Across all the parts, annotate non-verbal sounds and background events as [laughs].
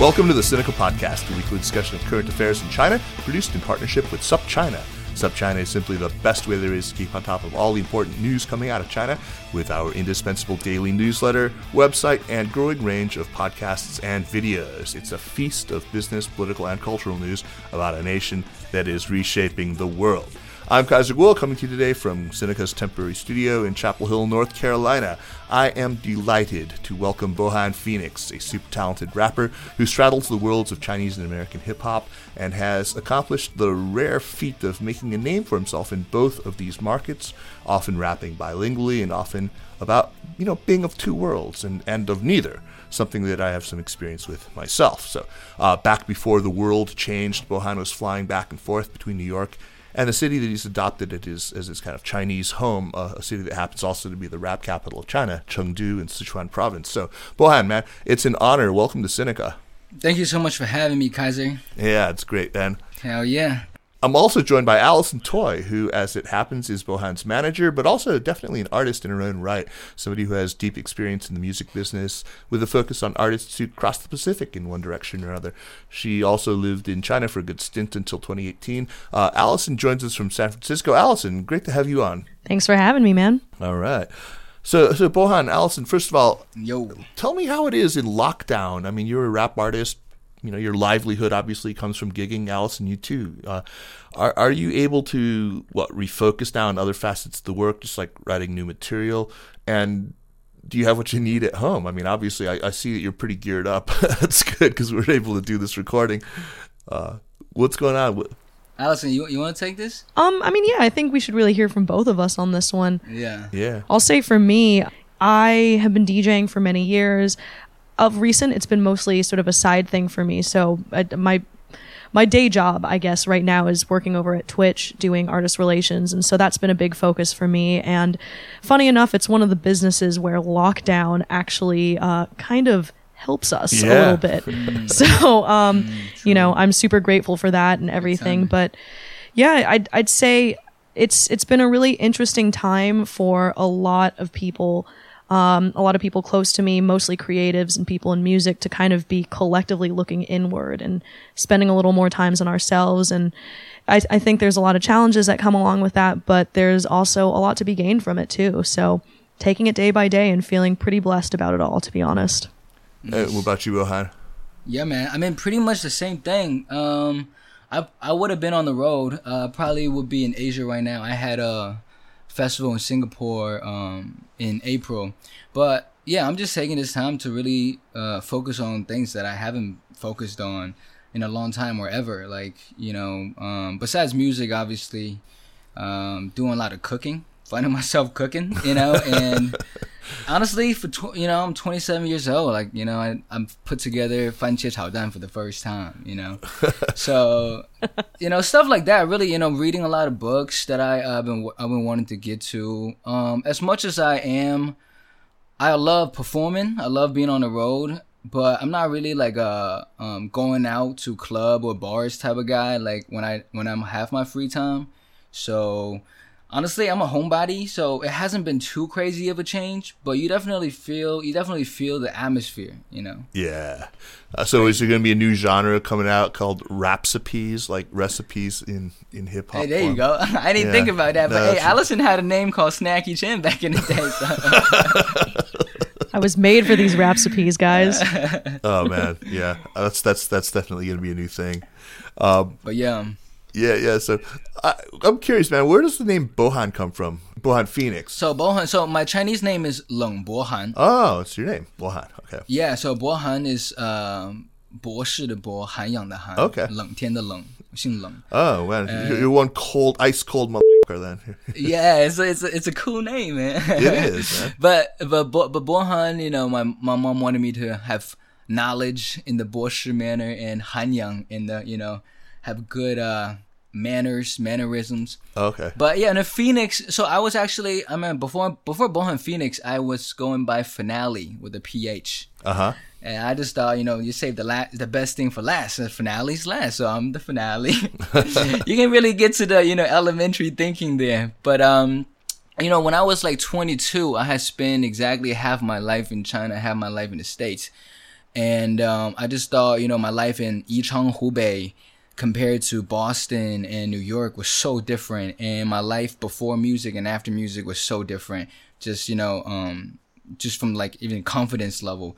Welcome to the Sinica Podcast, a weekly discussion of current affairs in China, produced in partnership with SupChina. SupChina is simply the best way there is to keep on top of all the important news coming out of China with our indispensable daily newsletter, website, and growing range of podcasts and videos. It's a feast of business, political, and cultural news about a nation that is reshaping the world. I'm Kaiser Kuo, coming to you today from Sinica's temporary studio in Chapel Hill, North Carolina. I am delighted to welcome Bohan Phoenix, a super talented rapper who straddles the worlds of Chinese and American hip hop and has accomplished the rare feat of making a name for himself in both of these markets, often rapping bilingually and often about, you know, being of two worlds and, and of neither something that I have some experience with myself. So, uh, back before the world changed, Bohan was flying back and forth between New York and the city that he's adopted it is as his kind of Chinese home, uh, a city that happens also to be the rap capital of China, Chengdu in Sichuan province. So, Bohan, man, it's an honor. Welcome to Sinica. Thank you so much for having me, Kaiser. Yeah, it's great, man. Hell yeah. I'm also joined by Allyson Toy, who, as it happens, is Bohan's manager, but also definitely an artist in her own right. Somebody who has deep experience in the music business with a focus on artists who cross the Pacific in one direction or another. She also lived in China for a good stint until 2018. Uh, Allyson joins us from San Francisco. Allyson, great to have you on. Thanks for having me, man. All right. So, so Bohan, Allyson, first of all, yo, tell me how it is in lockdown. I mean, you're a rap artist, you know your livelihood obviously comes from gigging Allyson. you too uh, are, are you able to what refocus now on other facets of the work just like writing new material and do you have what you need at home i mean obviously i, I see that you're pretty geared up [laughs] that's good because we're able to do this recording uh, what's going on Allyson, you you want to take this? Um, I mean, yeah, I think we should really hear from both of us on this one. Yeah. Yeah. I'll say for me, I have been DJing for many years of recent, it's been mostly sort of a side thing for me. So uh, my my day job, I guess, right now is working over at Twitch doing artist relations. And so that's been a big focus for me. And funny enough, it's one of the businesses where lockdown actually uh, kind of helps us yeah. a little bit. [laughs] so, um, mm, you know, I'm super grateful for that and everything. But yeah, I'd, I'd say it's, it's been a really interesting time for a lot of people um, a lot of people close to me, mostly creatives and people in music, to kind of be collectively looking inward and spending a little more times on ourselves. And I, I think there's a lot of challenges that come along with that, but there's also a lot to be gained from it too. So taking it day by day and feeling pretty blessed about it all, to be honest. Uh, what about you, Bohan? Yeah, man. I mean, pretty much the same thing. Um, I I would have been on the road. Uh, probably would be in Asia right now. I had a festival in Singapore um, in April. But yeah, I'm just taking this time to really uh, focus on things that I haven't focused on in a long time or ever. Like you know, um, besides music, obviously, um, doing a lot of cooking, finding [laughs] myself cooking, you know, and [laughs] honestly, for tw- you know, I'm 27 years old. Like you know, I I'm put together fan Chao Dan for the first time. You know, [laughs] so you know stuff like that. Really, you know, reading a lot of books that I I've been I've been wanting to get to. Um, as much as I am, I love performing. I love being on the road. But I'm not really like a um, going out to club or bars type of guy. Like when I when I'm have my free time. So honestly, I'm a homebody, so it hasn't been too crazy of a change. But you definitely feel you definitely feel the atmosphere, you know. Yeah. Uh, so is there going to be a new genre coming out called rapsopes, like recipes in in hip hop? Hey, there form? you go. [laughs] I didn't Yeah. think about that, but No, hey, it's- Allyson had a name called Snacky Chin back in the day. So. [laughs] I was made for these rhapsodies, guys. [laughs] Oh man, yeah. That's that's that's definitely going to be a new thing. Um, but yeah, um, yeah, yeah. So I, I'm curious, man. Where does the name Bohan come from? Bohan Phoenix. so Bohan. So my Chinese name is Leng Bohan. Oh, it's your name, Bohan. Okay. Yeah, so 博涵 is um 博士的博，涵养的涵 Okay. 冷天的冷，姓冷。 Oh man, Uh, you're, you're one cold, ice cold mother motherfucker then. [laughs] yeah, it's a, it's a, it's a cool name, man. It is, man. [laughs] but but but but Bohan, you know, my my mom wanted me to have knowledge in the Boshi manner and Hanyang in the you know have good uh manners mannerisms. Okay. But yeah, in the Phoenix, so I was actually I mean before before Bohan Phoenix, I was going by Finale with a PH. Uh huh. And I just thought, you know, you save the la- the best thing for last. The finale's last, so I'm the finale. [laughs] [laughs] you can really get to the, you know, elementary thinking there. But um, you know, when I was like 22, I had spent exactly half my life in China, half my life in the States, and um, I just thought, you know, my life in Yichang, Hubei, compared to Boston and New York was so different, and my life before music and after music was so different. Just you know, um, just from like even confidence level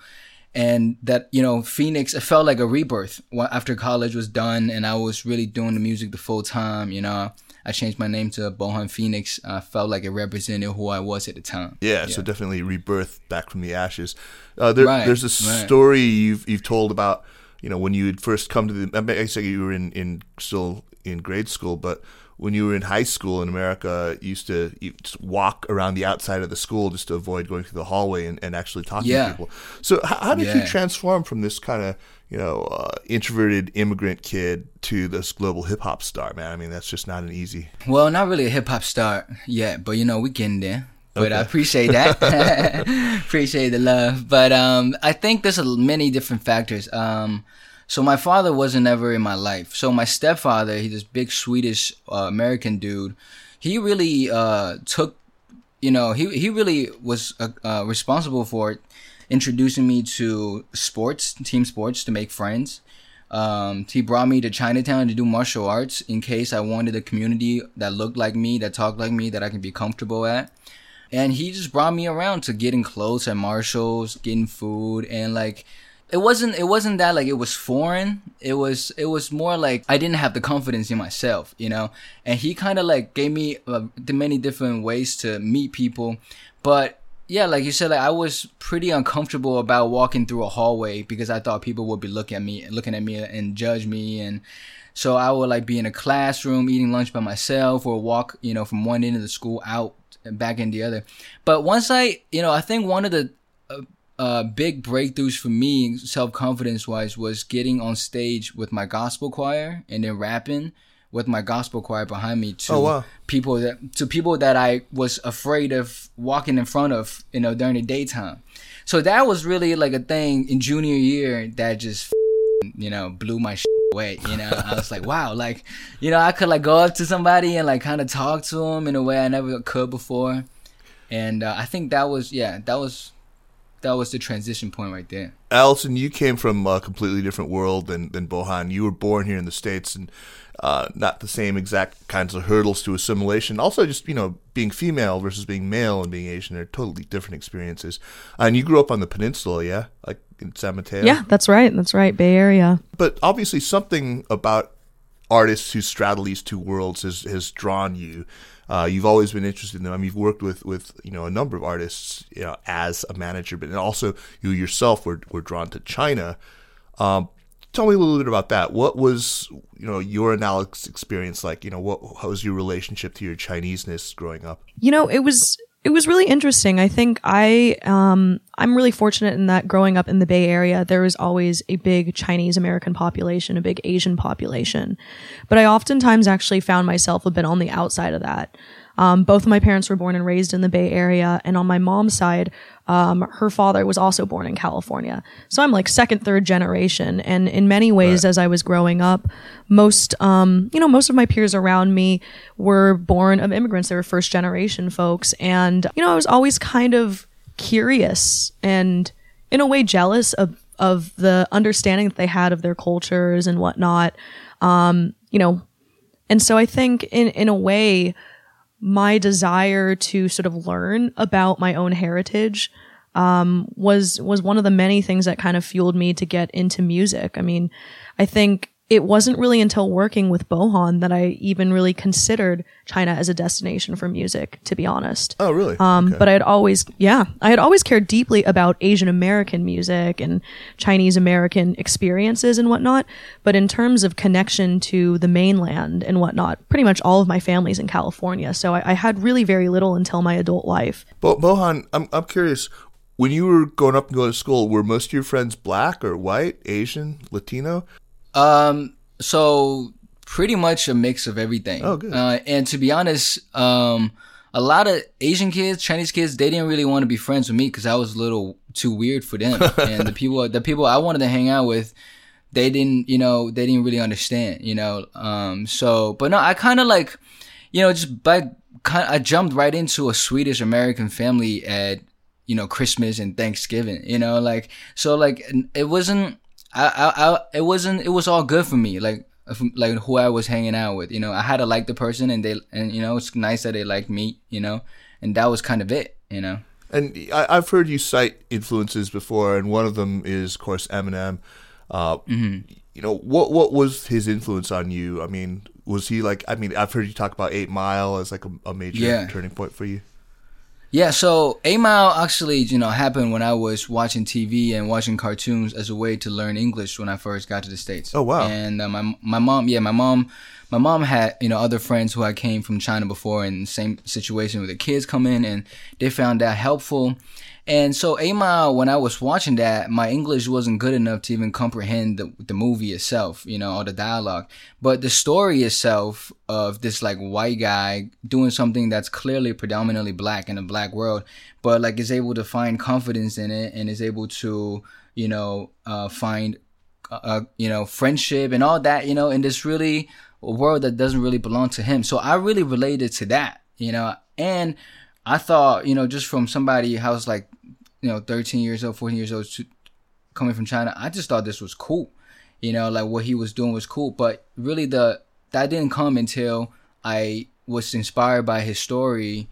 and that you know phoenix it felt like a rebirth after college was done and i was really doing the music the full time you know i changed my name to bohan phoenix i felt like it represented who i was at the time Yeah, so definitely rebirth back from the ashes. Uh, there, Right, there's a right. story you've you've told about you know when you had first come to the. I, say you were in, in still in grade school, but when you were in high school in America, you used to you just walk around the outside of the school just to avoid going through the hallway and, and actually talking Yeah. to people. So how, how did you transform from this kind of you know uh, introverted immigrant kid to this global hip hop star, man? I mean, that's just not an easy. well not really a hip-hop star yet but you know we getting there but I appreciate that. [laughs] [laughs] appreciate the love. But um, I think there's a, many different factors. Um, so my father wasn't ever in my life. So my stepfather, he's this big Swedish uh, American dude. He really uh, took, you know, he he really was uh, uh, responsible for introducing me to sports, team sports, to make friends. Um, he brought me to Chinatown to do martial arts in case I wanted a community that looked like me, that talked like me, that I can be comfortable at and he just brought me around to getting clothes at Marshalls, getting food, and like it wasn't it wasn't that like it was foreign. It was it was more like I didn't have the confidence in myself, you know. And he kind of like gave me uh, the many different ways to meet people, but yeah, like you said, like I was pretty uncomfortable about walking through a hallway because I thought people would be looking at me, looking at me and judge me, and so I would like be in a classroom eating lunch by myself or walk, you know, from one end of the school out back in the other. But once I, you know, I think one of the uh, uh, big breakthroughs for me, self confidence wise, was getting on stage with my gospel choir and then rapping with my gospel choir behind me to Oh, wow. people that to people that I was afraid of walking in front of, you know, during the daytime. So that was really like a thing in junior year that just you know, blew my shit away. You know, I was like, wow, like, you know, I could like go up to somebody and like kind of talk to them in a way I never could before. And uh, I think that was, yeah, that was, that was the transition point right there. Allyson, you came from a completely different world than, than Bohan. You were born here in the States and uh, not the same exact kinds of hurdles to assimilation. Also, just, you know, being female versus being male and being Asian are totally different experiences. and you grew up on the peninsula, yeah? Like in San Mateo? Yeah, that's right. That's right. Bay Area. But obviously, something about artists who straddle these two worlds has, has drawn you. Uh, you've always been interested in them. I mean, you've worked with, with you know a number of artists you know, as a manager, but also you yourself were, were drawn to China. Um, tell me a little bit about that. What was you know your analysis experience like? You know, what how was your relationship to your Chineseness growing up? You know, it was it was really interesting. I think I um I'm really fortunate in that growing up in the Bay Area, there was always a big Chinese American population, a big Asian population. But I oftentimes actually found myself a bit on the outside of that. Um, both of my parents were born and raised in the Bay Area, and on my mom's side, um, her father was also born in California. So I'm like second, third generation. And in many ways, as I was growing up, most, um, you know, most of my peers around me were born of immigrants. They were first generation folks. And, you know, I was always kind of curious and in a way jealous of, of the understanding that they had of their cultures and whatnot. Um, you know, and so I think in, in a way, my desire to sort of learn about my own heritage um, was was one of the many things that kind of fueled me to get into music. I mean, I think it wasn't really until working with Bohan that I even really considered China as a destination for music, to be honest. Oh, really? Um, Okay. But I had always, yeah, I had always cared deeply about Asian American music and Chinese American experiences and whatnot. But in terms of connection to the mainland and whatnot, pretty much all of my family's in California. So I, I had really very little until my adult life. Bo- Bohan, I'm I'm curious. When you were growing up and going to school, were most of your friends black or white, Asian, Latino? Um, so pretty much a mix of everything. Oh, good. Uh, and to be honest, um, a lot of Asian kids, Chinese kids, they didn't really want to be friends with me because I was a little too weird for them. [laughs] and the people, the people I wanted to hang out with, they didn't, you know, they didn't really understand, you know. Um, so, but no, I kind of like, you know, just by kind, I jumped right into a Swedish American family at, you know, Christmas and Thanksgiving, you know, like so, like it wasn't, I, I, I it wasn't, it was all good for me, like, like who I was hanging out with, you know, I had to like the person and they, and you know, it's nice that they liked me, you know, and that was kind of it, you know. And I, I've heard you cite influences before, and one of them is, of course, Eminem. Uh, You know, what what was his influence on you? I mean, was he like? I mean, I've heard you talk about Eight Mile as like a, a major Yeah. turning point for you. Yeah, so Eight Mile actually, you know, happened when I was watching TV and watching cartoons as a way to learn English when I first got to the states. Oh, wow. And uh, my my mom, yeah, my mom, my mom had you know other friends who I came from China before, and same situation where the kids come in and they found that helpful. And so Eight Mile, when I was watching that, my English wasn't good enough to even comprehend the, the movie itself, you know, or the dialogue. But the story itself of this like white guy doing something that's clearly predominantly black in a black world, but like is able to find confidence in it and is able to, you know, uh, find, uh, you know, friendship and all that, you know, in this really world that doesn't really belong to him. So I really related to that, you know, and I thought, you know, just from somebody I was like, you know, 13 years old, 14 years old, to, coming from China, I just thought this was cool. You know, like what he was doing was cool. But really, the that didn't come until I was inspired by his story,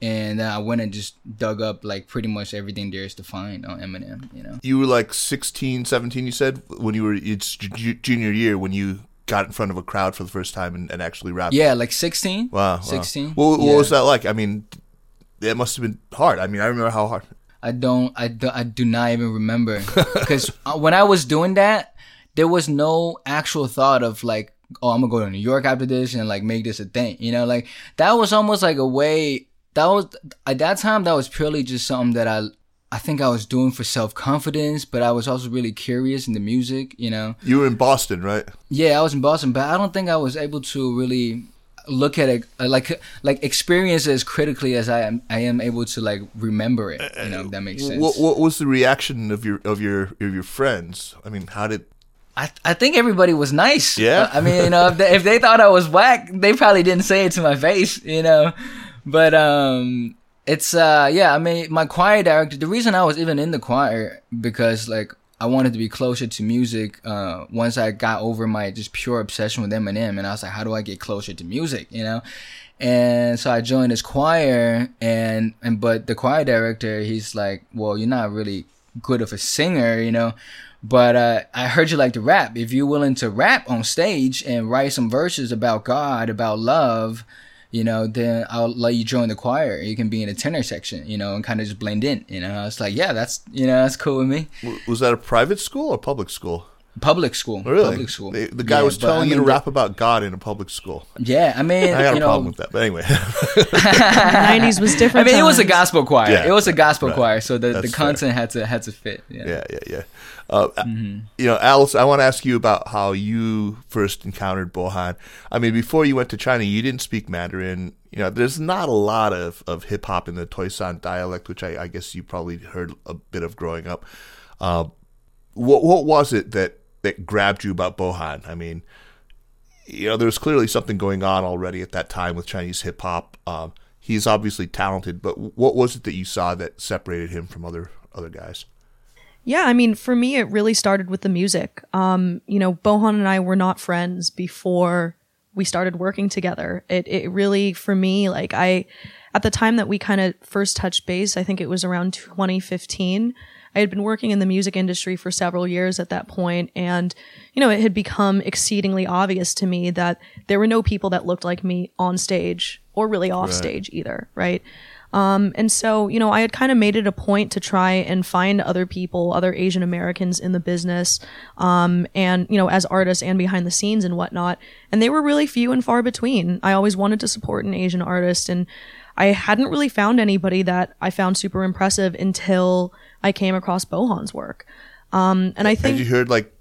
and I went and just dug up like pretty much everything there is to find on Eminem. You know. You were like 16, 17, You said when you were it's ju- junior year when you got in front of a crowd for the first time and, and actually rapped. Yeah, like 16. Wow. wow. 16. What, what Yeah. was that like? I mean, it must have been hard. I mean, I remember how hard. I don't, I do, I do not even remember [laughs] because uh, when I was doing that, there was no actual thought of like, oh, I'm gonna go to New York after this and like make this a thing. You know, like that was almost like a way. That was at that time. That was purely just something that I, I think I was doing for self confidence, but I was also really curious in the music. You know, You were in Boston, right? yeah, I was in Boston, but I don't think I was able to really look at it uh, like like experience it as critically as I am. I am able to like remember it. You know, if that makes sense. What, what was the reaction of your of your of your friends? I mean, how did I, I think everybody was nice. Yeah? I mean, you know, if they, if they thought I was whack, they probably didn't say it to my face, you know. But um, it's uh, yeah. I mean, my choir director. The reason I was even in the choir because like I wanted to be closer to music. Uh, once I got over my just pure obsession with Eminem, and I was like, how do I get closer to music, you know? And so I joined this choir, and and but the choir director, he's like, well, you're not really good of a singer, you know. But uh, I heard you like to rap. If you're willing to rap on stage and write some verses about God, about love, you know, then I'll let you join the choir. You can be in the tenor section, you know, and kind of just blend in. You know, it's like, yeah, that's you know, that's cool with me. was that a private school or public school? Public school, Oh, Really? public school. The, the guy Yeah, was but, telling I you to rap about God in a public school. Yeah, I mean, [laughs] I got you a know, problem with that, but anyway. [laughs] [laughs] 90s was different. I different. mean, it was a gospel choir. Yeah, it was a gospel right. choir, so the, the That's fair. content had to had to fit. Yeah. yeah, yeah, yeah. Uh, Mm-hmm. You know, Alice, I want to ask you about how you first encountered Bohan. I mean, before you went to China, you didn't speak Mandarin. You know, there's not a lot of, of hip hop in the Toisan dialect, which I, I guess you probably heard a bit of growing up. Uh, what what was it that that grabbed you about Bohan? I mean, you know, there's clearly something going on already at that time with Chinese hip hop. Um, he's obviously talented, but what was it that you saw that separated him from other other guys? Yeah, I mean, for me, it really started with the music. Um, you know, Bohan and I were not friends before we started working together. It, it really, for me, like I, at the time that we kind of first touched base, I think it was around 2015. I had been working in the music industry for several years at that point, and you know, it had become exceedingly obvious to me that there were no people that looked like me on stage or really off stage either, right? Um, and so, you know, I had kind of made it a point to try and find other people, other Asian Americans in the business, um, and, you know, as artists and behind the scenes and whatnot. And they were really few and far between. I always wanted to support an Asian artist and I hadn't really found anybody that I found super impressive until I came across Bohan's work. Um, and I think. Had you heard like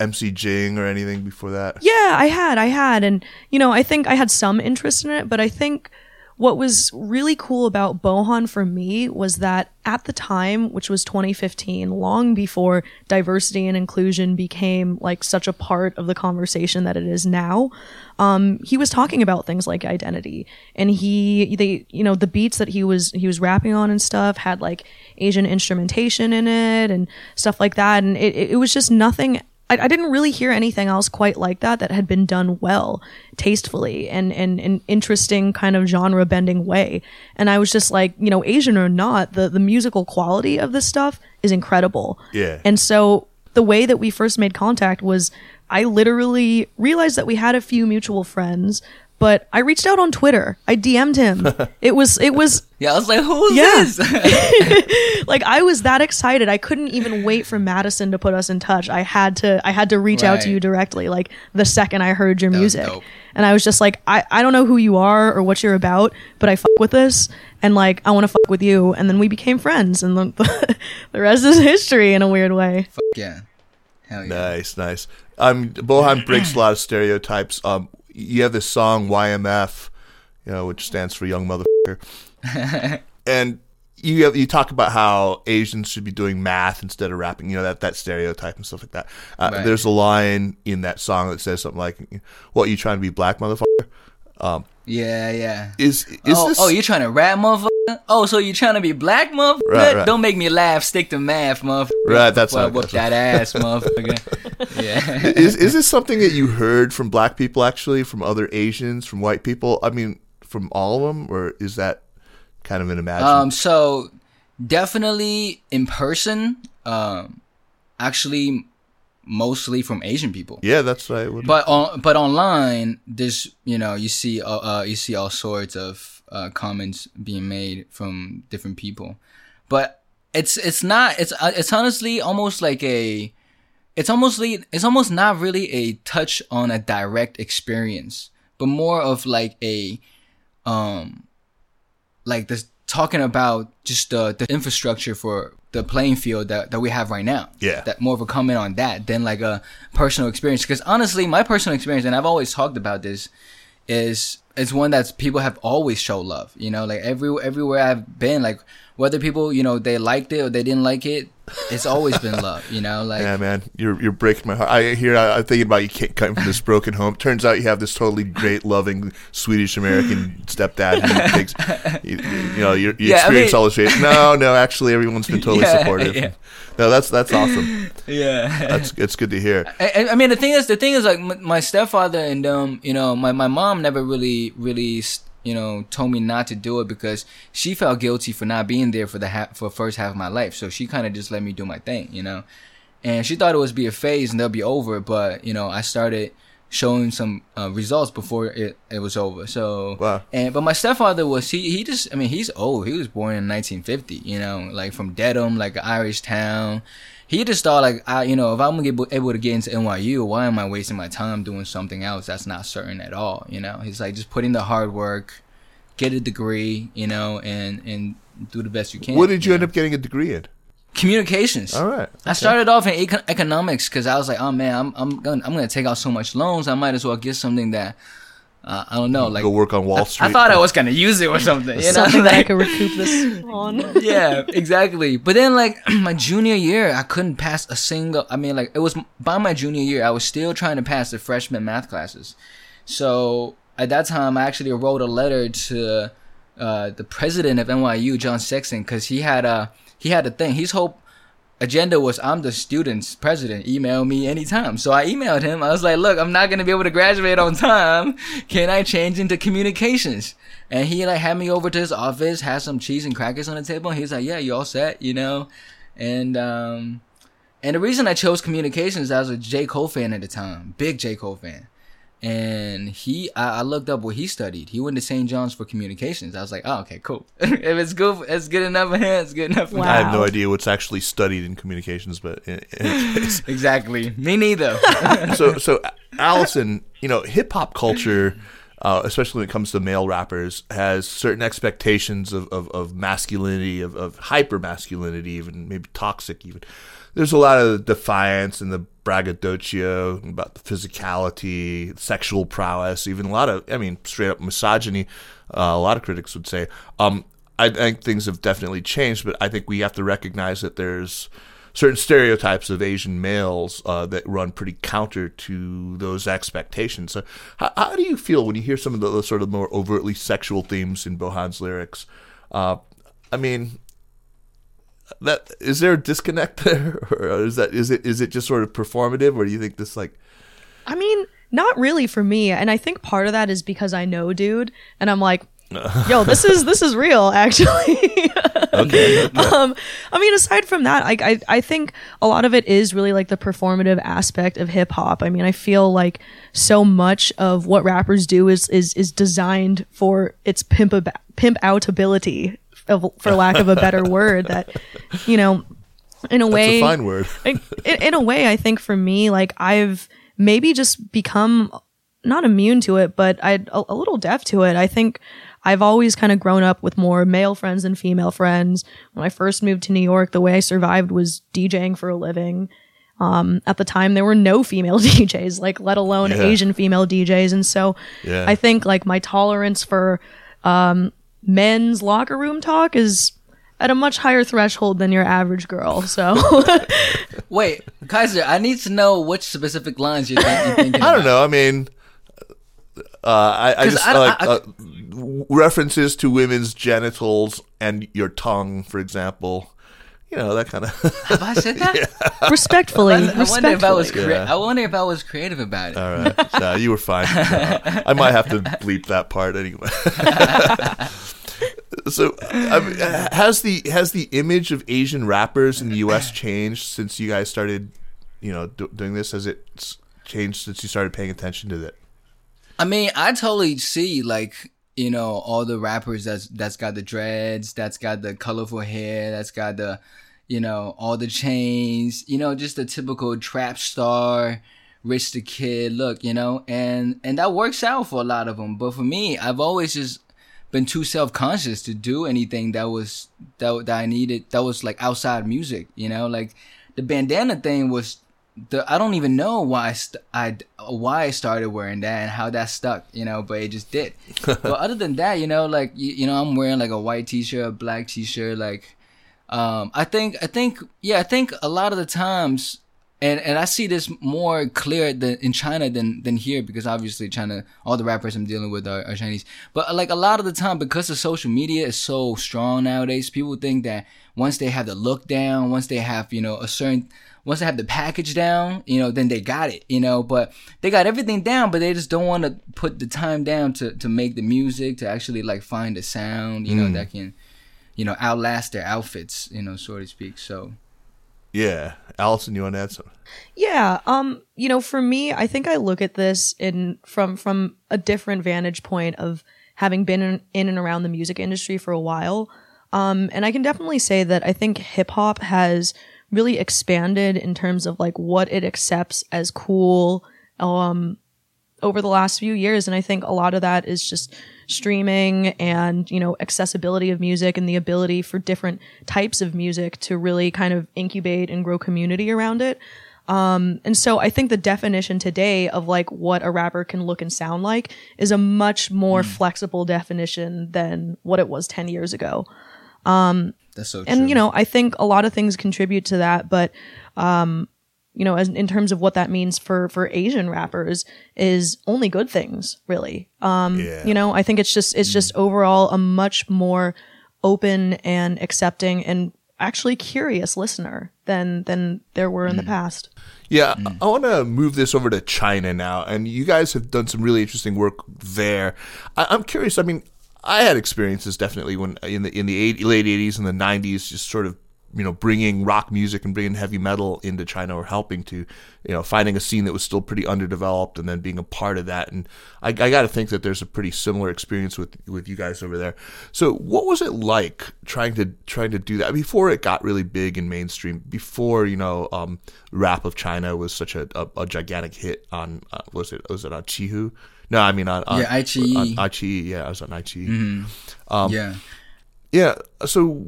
MC Jin or anything before that? Yeah, I had, I had, and you know, I think I had some interest in it, but I think what was really cool about Bohan for me was that at the time, which was 2015, long before diversity and inclusion became like such a part of the conversation that it is now, um, he was talking about things like identity, and he, they, you know, the beats that he was he was rapping on and stuff had like Asian instrumentation in it and stuff like that, and it, it was just nothing I, I didn't really hear anything else quite like that that had been done well, tastefully, and in an interesting kind of genre bending way. And I was just like, you know, Asian or not, the the musical quality of this stuff is incredible. Yeah. And so the way that we first made contact was I literally realized that we had a few mutual friends, but I reached out on Twitter. I DM'd him. [laughs] it was it was Yeah, I was like, who's Yeah. this? [laughs] like I was that excited. I couldn't even wait for Madison to put us in touch. I had to I had to reach out to you directly like the second I heard your was music. And I was just like I I don't know who you are or what you're about, but I fuck with this and like I want to fuck with you and then we became friends and [laughs] the, the rest is history in a weird way. Fuck yeah. Hell yeah. Nice, nice. Um, Bohan breaks a lot of stereotypes. Um, you have this song YMF, you know, which stands for Young Motherfucker, [laughs] [laughs] and you have, you talk about how Asians should be doing math instead of rapping. You know that that stereotype and stuff like that. Uh, Right. There's a line in that song that says something like, "What you trying to be black motherfucker?" Yeah, yeah. Is is oh, this? oh, you trying to rap, motherfucker? Oh, so you're trying to be black, motherfucker? Right, right. Don't make me laugh. Stick to math, motherfucker. Right, that's how it whoop that ass, [laughs] motherfucker. yeah. is is this something that you heard from black people actually, from other Asians, from white people? I mean, from all of them, or is that kind of an imagined? Um, so definitely in person. Um, actually, mostly from Asian people. yeah, that's I would. But on but online, there's you know you see uh, uh you see all sorts of uh, comments being made from different people, but it's it's not it's uh, it's honestly almost like a it's almost like, it's almost not really a touch on a direct experience, but more of like a um like this talking about just the, the infrastructure for the playing field that, that we have right now. Yeah. That more of a comment on that than like a personal experience. Because honestly, my personal experience, and I've always talked about this, is is one that people have always showed love. You know, like every everywhere I've been, like whether people you know they liked it or they didn't like it, it's always been love. You know, like Yeah, man, you're you're breaking my heart. I hear. I, I'm thinking about you ca- coming from this broken home. Turns out you have this totally great, loving Swedish American stepdad who [laughs] takes, you, you know, you, you Yeah, I experience mean- all this. shit. No, no, actually, everyone's been totally [laughs] Yeah, supportive. yeah. No, that's that's awesome. yeah. That's it's good to hear. I, I- I mean, the thing is, the thing is, like, my stepfather and um, you know, my my mom never really, really, you know, told me not to do it because she felt guilty for not being there for the ha- for first half of my life. So she kind of just let me do my thing, you know, and she thought it was be a phase and they'll be over. But you know, I started showing some uh, results before it, it was over. So Wow. and but my stepfather was he he just I mean he's old. He was born in 1950. You know, like from Dedham, like an Irish town. He just thought like I you know if I'm gonna get able to get into NYU, why am I wasting my time doing something else that's not certain at all? You know, he's like just put in the hard work, get a degree, you know, and and do the best you can. What did you know? end up getting a degree in? Communications. All right. I started off in econ- economics because I was like, oh man, I'm I'm gonna I'm gonna take out so much loans. I might as well get something that uh, I don't know, like Go work on Wall I, Street. I thought I was gonna use it or something. You [laughs] know? Something that I Like- could recoup this [laughs] on. yeah, [laughs] exactly. But then, like [clears throat] my junior year, I couldn't pass a single. I mean, like it was by my junior year, I was still trying to pass the freshman math classes. So at that time, I actually wrote a letter to uh, the president of NYU, John Sexton, because he had a he had a thing. His whole agenda was I'm the student's president. Email me anytime. So I emailed him. I was like, look, I'm not gonna be able to graduate on time. Can I change into communications? And he like had me over to his office, had some cheese and crackers on the table. And he was like, yeah, you all set, you know? and um, and the reason I chose communications, I was a J Cole fan at the time, big J Cole fan, and he I, I looked up what he studied. He went to St. John's for communications. I was like, oh, okay, cool. [laughs] if it's good, it's good enough for him. It's good enough for me. I have no idea what's actually studied in communications, but in, in. [laughs] Exactly. Me neither. [laughs] so so Allyson, you know, hip hop culture, uh, especially when it comes to male rappers, has certain expectations of, of, of masculinity, of, of hyper masculinity, even maybe toxic. Even there's a lot of defiance and the braggadocio about the physicality, sexual prowess, even a lot of, I mean, straight up misogyny. Uh, a lot of critics would say. Um, I think things have definitely changed, but I think we have to recognize that there's certain stereotypes of Asian males uh, that run pretty counter to those expectations. So, how, how do you feel when you hear some of the, the sort of more overtly sexual themes in Bohan's lyrics? Uh, I mean, that is there a disconnect [laughs] there, or is that is it is it just sort of performative, or do you think this like I mean, not really for me. And I think part of that is because I know dude and I'm like, [laughs] yo, this is this is real actually. okay, [laughs] um I mean aside from that, I, I I think a lot of it is really like the performative aspect of hip hop. I mean, I feel like so much of what rappers do is is is designed for its pimp ab- pimp out ability of- for lack of a better [laughs] word that you know in a that's way a fine word. [laughs] in, in a way, I think for me, like I've maybe just become not immune to it, but I a, a little deaf to it. I think I've always kind of grown up with more male friends than female friends. When I first moved to New York, the way I survived was DJing for a living. Um, at the time, there were no female [laughs] DJs, like let alone Yeah. Asian female DJs, and so Yeah. I think like my tolerance for um, men's locker room talk is at a much higher threshold than your average girl. So. [laughs] Wait, Kaiser, I need to know which specific lines you're, think- you're thinking. [laughs] I don't about. know. I mean, uh, I, I 'Cause just I- like I- uh, references to women's genitals and your tongue, for example. You know that kind of. Have I said [laughs] that? respectfully, I wonder if I was crea- Yeah. I wonder if I was creative about it. All right, [laughs] no, you were fine. No, I might have to bleep that part anyway. [laughs] so, I mean, has the has the image of Asian rappers in the U.S. changed since you guys started, you know, do, doing this? Has it changed since you started paying attention to that? I mean, I totally see like you know all the rappers that's that's got the dreads, that's got the colorful hair, that's got the you know all the chains, you know just the typical trap star, rich the kid look, you know, and and that works out for a lot of them. But for me, I've always just been too self conscious to do anything that was that that I needed that was like outside music, you know, like the bandana thing was the I don't even know why I, st- I why I started wearing that and how that stuck, you know, but it just did. [laughs] but other than that, you know, like you, you know, I'm wearing like a white t-shirt, a black t-shirt, like um I think I think yeah, I think a lot of the times and and I see this more clear than in China than than here because obviously China all the rappers I'm dealing with are, are Chinese. But like a lot of the time because the social media is so strong nowadays, people think that once they have the look down, once they have, you know, a certain once they have the package down, you know, then they got it, you know, but they got everything down, but they just don't want to put the time down to, to make the music, to actually like find a sound, you know, mm. that can, you know, outlast their outfits, you know, so to speak. So, Yeah, Allyson, you want to add something? Yeah, um, you know, for me, I think I look at this in from from a different vantage point of having been in, in and around the music industry for a while. Um, and I can definitely say that I think hip hop has really expanded in terms of like what it accepts as cool um over the last few years and I think a lot of that is just streaming and you know accessibility of music and the ability for different types of music to really kind of incubate and grow community around it um, and so I think the definition today of like what a rapper can look and sound like is a much more flexible definition than what it was 10 years ago. that's so true. And you know, I think a lot of things contribute to that, but um, you know, as in terms of what that means for for Asian rappers is only good things, really. Um, Yeah. you know, I think it's just it's just mm-hmm. overall a much more open and accepting and actually curious listener than than there were in the mm. past. Yeah, mm. I- I want to move this over to China now, and you guys have done some really interesting work there. I, I'm curious. I mean, I had experiences definitely when in the in the 80, late '80s and the '90s, just sort of you know bringing rock music and bringing heavy metal into China or helping to you know finding a scene that was still pretty underdeveloped and then being a part of that and I, I got to think that there's a pretty similar experience with with you guys over there so what was it like trying to trying to do that before it got really big and mainstream before you know um, rap of China was such a, a, a gigantic hit on uh, was it was it on Chihu no I mean on, on Yeah, iQIYI. on iQIYI yeah I was on iQIYI Mm-hmm. yeah. yeah. So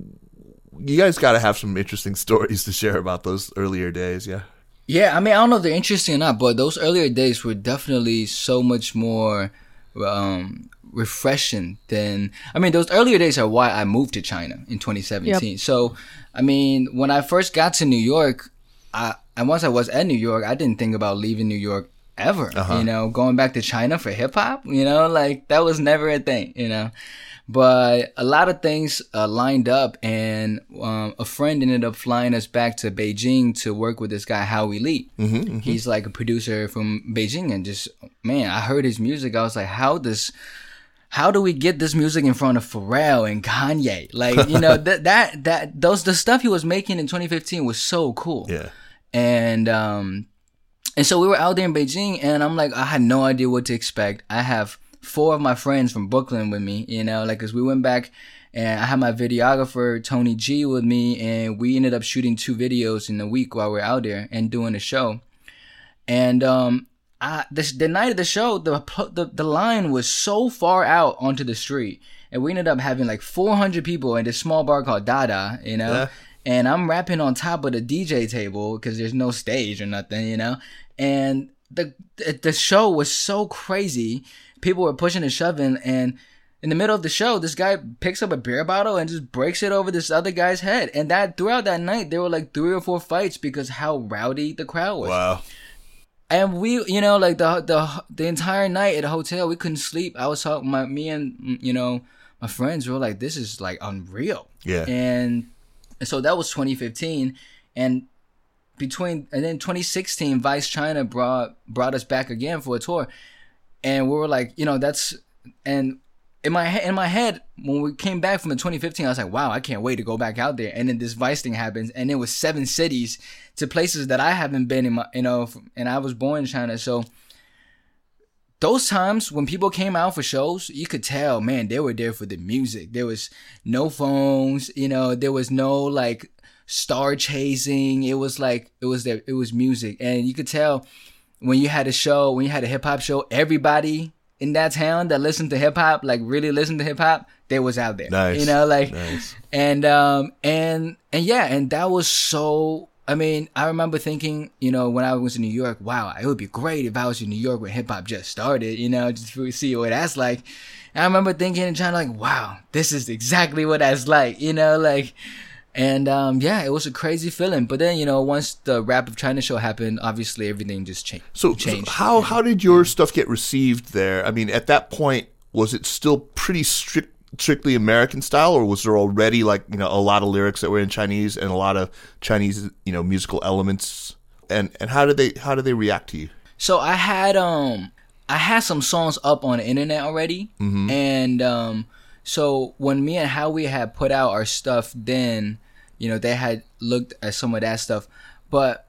you guys got to have some interesting [laughs] stories to share about those earlier days. Yeah. Yeah, I mean, I don't know if they're interesting or not, but those earlier days were definitely so much more um, refreshing than. I mean, those earlier days are why I moved to China in 2017. So, I mean, when I first got to New York, I and once I was at New York, I didn't think about leaving New York ever. You know, going back to China for hip hop. You know, like that was never a thing. You know. But a lot of things uh, lined up, and um, a friend ended up flying us back to Beijing to work with this guy Howie Lee. Mm-hmm, He's like a producer from Beijing, and just man, I heard his music. I was like, how does how do we get this music in front of Pharrell and Kanye? Like, you know, [laughs] that that that those the stuff he was making in 2015 was so cool. Yeah. And um and so we were out there in Beijing and I'm like I had no idea what to expect. I have four of my friends from Brooklyn with me, you know, like cuz we went back and I had my videographer Tony G with me and we ended up shooting two videos in a week while we are out there and doing a show. And um I, the, the night of the show, the, the the line was so far out onto the street, and we ended up having like 400 people in this small bar called Dada, you know. Yeah. And I'm rapping on top of the DJ table because there's no stage or nothing, you know. And the the the show was so crazy. People were pushing and shoving, and in the middle of the show, this guy picks up a beer bottle and just breaks it over this other guy's head. And that throughout that night, there were like three or four fights because how rowdy the crowd was Wow. and we you know like the the the entire night at the hotel we couldn't sleep i was talking my me and mm, you know my friends were like this is like unreal Yeah. and so that was 2015 and between and then 2016 vice china brought brought us back again for a tour and we were like you know that's and in my in my head when we came back from the 2015 i was like wow i can't wait to go back out there and then this vice thing happens and it was seven cities to places that i haven't been in my you know and i was born in china so those times when people came out for shows, you could tell, man, they were there for the music. There was no phones, you know, there was no like star chasing. It was like it was there, it was music, and you could tell when you had a show, when you had a hip hop show, everybody in that town that listened to hip hop, like really listened to hip hop, they was out there. Nice. You know, like Nice. and um and and yeah, and that was so I mean, I remember thinking, you know, when I was in New York, wow, it would be great if I was in New York when hip hop just started, you know, just to see what that's like. And I remember thinking and trying to like, wow, this is exactly what that's like, you know, like and um yeah, it was a crazy feeling. But then, you know, once the Rap of China show happened, obviously everything just changed. So, so changed. how how did your stuff get received there? I mean, at that point, was it still pretty strict, strictly American style, or was there already like you know a lot of lyrics that were in Chinese and a lot of Chinese you know musical elements? And and how did they how did they react to you? So I had um I had some songs up on the internet already, and um so when me and Howie had put out our stuff, then you know they had looked at some of that stuff, but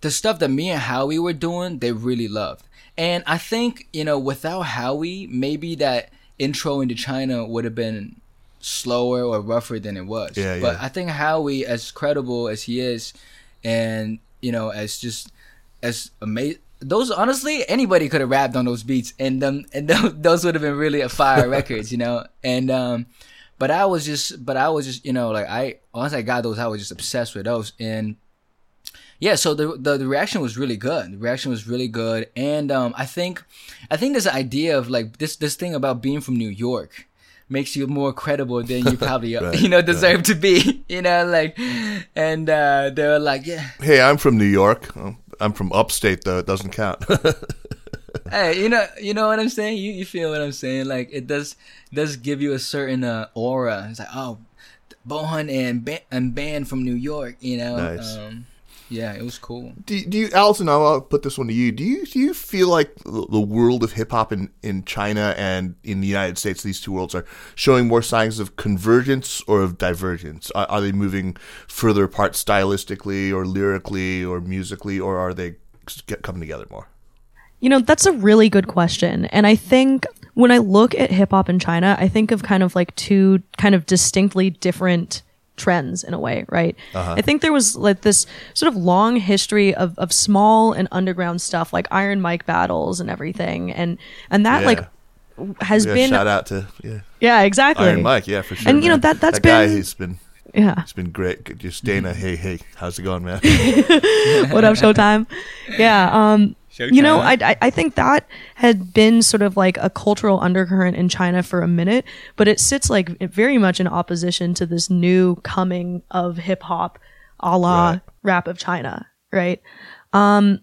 the stuff that me and Howie were doing, they really loved. And I think you know without Howie, maybe that intro into China would have been slower or rougher than it was. Yeah, but yeah. I think Howie, as credible as he is, and you know, as just as amazing. Those honestly, anybody could have rapped on those beats, and them and [laughs] those, those would have been really a fire [laughs] records, you know. And um, but I was just, but I was just, you know, like I once I got those, I was just obsessed with those, and yeah. So the the, the reaction was really good. The reaction was really good, and um, I think, I think this idea of like this this thing about being from New York makes you more credible than you [laughs] probably Right, you know deserve to be, [laughs] you know, like, and uh, they were like, yeah. Hey, I'm from New York. I'm from upstate though. It doesn't count. [laughs] hey, you know, you know what I'm saying. You you feel what I'm saying? Like it does does give you a certain uh, aura. It's like oh, Bohan and ba- and band from New York. You know. Nice. Um, yeah, it was cool. Do, do you, Allyson? I'll put this one to you. Do you do you feel like the the world of hip hop in, in China and in the United States, these two worlds are showing more signs of convergence or of divergence? Are, are they moving further apart stylistically, or lyrically, or musically, or are they coming together more? You know, that's a really good question. And I think when I look at hip hop in China, I think of kind of like two kind of distinctly different trends in a way, right? I think there was like this sort of long history of, of small and underground stuff like Iron Mic battles and everything. And, and that Yeah. like has Yeah, been, shout out to yeah, yeah, exactly. Iron Mic. Yeah, for sure. And, you know, that- that's that guy. been- He's been Yeah. it's been great. Just Dana. Hey, hey, how's it going, man? [laughs] what up showtime [laughs] yeah um you know I, I think that had been sort of like a cultural undercurrent in china for a minute but it sits like very much in opposition to this new coming of hip-hop a la Right. rap of china right um